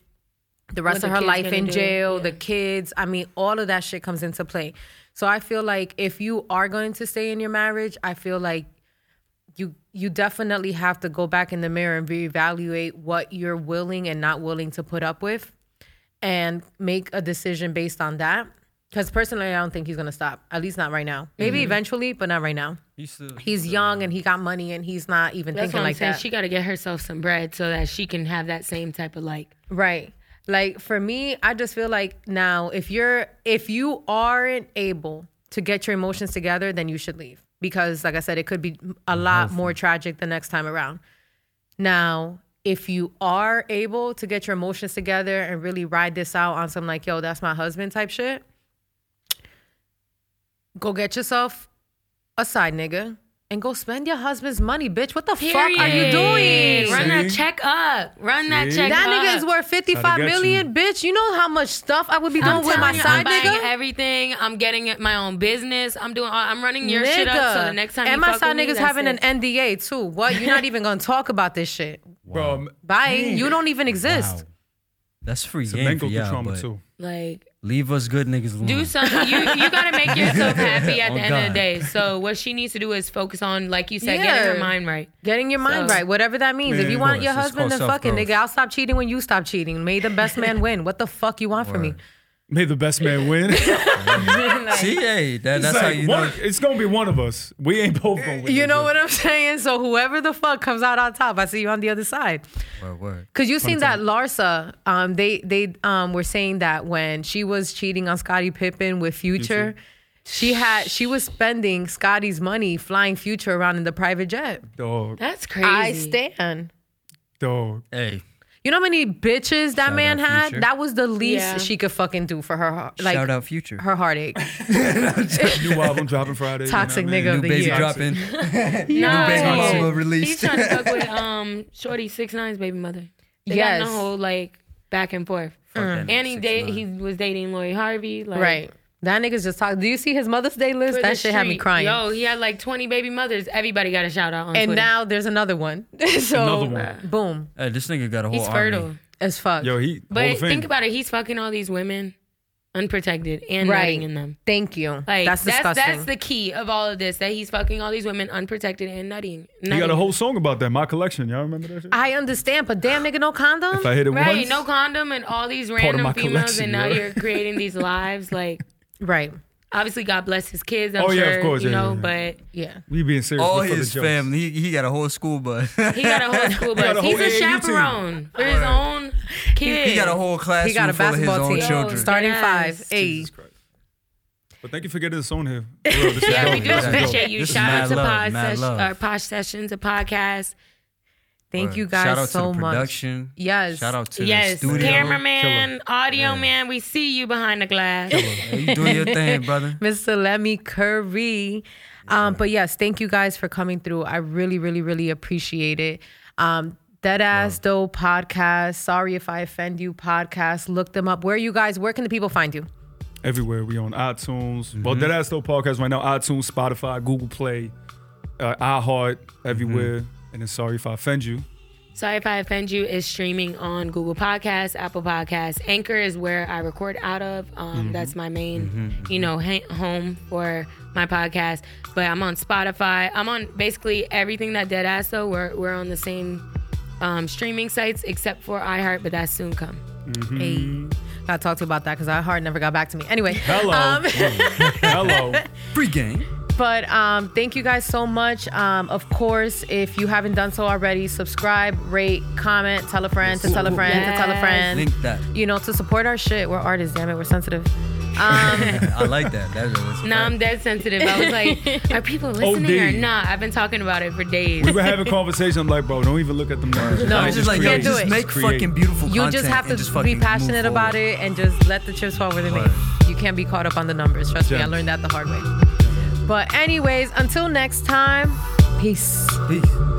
The rest What of the her life in jail, yeah. the kids. I mean, all of that shit comes into play. So I feel like if you are going to stay in your marriage, I feel like you you definitely have to go back in the mirror and reevaluate what you're willing and not willing to put up with and make a decision based on that. Because personally, I don't think he's gonna stop. At least not right now. Maybe mm-hmm. eventually, but not right now. He's still, He's young and he got money and he's not even That's thinking what I'm like saying. that. She got to get herself some bread so that she can have that same type of like. Right. Like for me, I just feel like now if you're if you aren't able to get your emotions together, then you should leave. Because like I said, it could be a lot more tragic the next time around. Now, if you are able to get your emotions together and really ride this out on some like, yo, that's my husband type shit, go get yourself a side nigga and go spend your husband's money, bitch. What the fuck are you Period. doing? Run that check up. Run that check That up. nigga is worth fifty five Try to get million, bitch. You know how much stuff I would be doing I'm with my you, side I'm buying nigga? everything. I'm getting my own business. I'm doing. I'm running your shit up. So the next time and you my fuck side with me, niggas having it. an NDA too. What? You're not even gonna talk about this shit. Bro, Bye. You don't even exist. wow. That's free it's a game mental for y'all, trauma but too. like leave us good niggas alone. do something. You you gotta make yourself happy at Oh, the end of the day. So what she needs to do is focus on, like you said, getting Yeah. her mind right. Getting your mind So- right, whatever that means. if Man, you of want course, your it's husband, called then fucking self-growth. nigga, I'll stop cheating when you stop cheating. May the best man win. What the fuck you want from me? Word. May the best man win. See, hey, that, that's It's how you one- know. it's gonna be one of us. We ain't both gonna win. You know shit. what I'm saying? So whoever the fuck comes out on top, I see you on the other side. Word, word. Cause you seen that Larsa, um, they they um were saying that when she was cheating on Scottie Pippen with Future, she had she was spending Scottie's money flying Future around in the private jet. Dog, That's crazy. I stand. dog. Hey, You know how many bitches that Shout man had? Future. That was the least Yeah. she could fucking do for her like shout out Future. her heartache. New album dropping Friday. Toxic you know what I nigga mean? of New the baby year. dropping. No, baby Oh. mama He's released. trying to fuck with um Shorty Six Nine's baby mother. They Yes. got in a whole like back and forth. Fuck that And he nigga, date he was dating Lori Harvey. Like, Right. That nigga's just talking. Do you see his Mother's Day list? for That the shit had me crying. Yo, he had like 20 baby mothers. Everybody got a shout out on and Twitter. now there's another one. so Another one. Uh, boom. Hey, this nigga got a whole he's army. fertile. As fuck. Yo, he. But of Fame. think about it. He's fucking all these women unprotected and Right. nutting in them. Thank you. Like that's that's disgusting. that's the key of all of this. That he's fucking all these women unprotected and nutting. He got a whole song about that. My collection. Y'all remember that shit? I understand, but damn nigga, no condom. if I hit it Right, once, no condom and all these random females, collection, and now yo. you're creating these lives. Like, right. obviously, God bless his kids. I'm Oh, yeah, of course, you yeah, know, yeah, Yeah. we being serious. All but the his jokes. family. He, he got a whole school bus. but he got a whole school got bus. a He's a AAU team. chaperone for his own kids. he got a whole classroom He got a full of his basketball own team. children. Starting Yes. five. Hey. Jesus Christ. But thank you for getting us on here. For real, this is Yeah, dope. we do This is dope. appreciate you. This is Shout out mad to love, Pod mad Sesh- love. uh, Posh Sessions, a podcast. Thank Word. you guys Shout out so to the much. production. Yes. Shout out to yes, the studio. cameraman, audio man, we see you behind the glass. Hey, you doing your thing, brother. Mr. Lemy Currey. Um, but yes, thank you guys for coming through. I really, really, really appreciate it. Um, Deadass Tho podcast. Sorry if I offend you podcast. Look them up. Where are you guys? Where can the people find you? Everywhere. We on iTunes. Mm-hmm. Well, Dead Ass Still Podcast right now. iTunes, Spotify, Google Play, uh, iHeart, everywhere. Mm-hmm. And then sorry if I offend you. Sorry if I offend you is streaming on Google Podcasts, Apple Podcasts. Anchor is where I record out of. Um, That's my main, you know, ha- home for my podcast. But I'm on Spotify. I'm on basically everything that Deadass. So we're we're on the same um, streaming sites except for iHeart, but that's soon come. Hey. Gotta talk to you about that because iHeart never got back to me. Anyway. Hello. Um, Hello. Free game. But um, thank you guys so much. Um, of course, if you haven't done so already, subscribe, rate, comment, tell a friend to tell a friend to tell a friend. Link that. You know, to support our shit. We're artists, damn it. We're sensitive. Um, I like that. That is that's a Nah, I'm dead sensitive. I was like, are people listening or not? I've been talking about it for days. We were having conversation. I'm like, bro, don't even look at them numbers. No, I was just like, yo, create. just Do it. make Create. fucking beautiful you content. just have to just be passionate about it and just let the chips fall where they may. You can't be caught up on the numbers. Trust me, I learned that the hard way. But anyways, until next time, peace. Peace.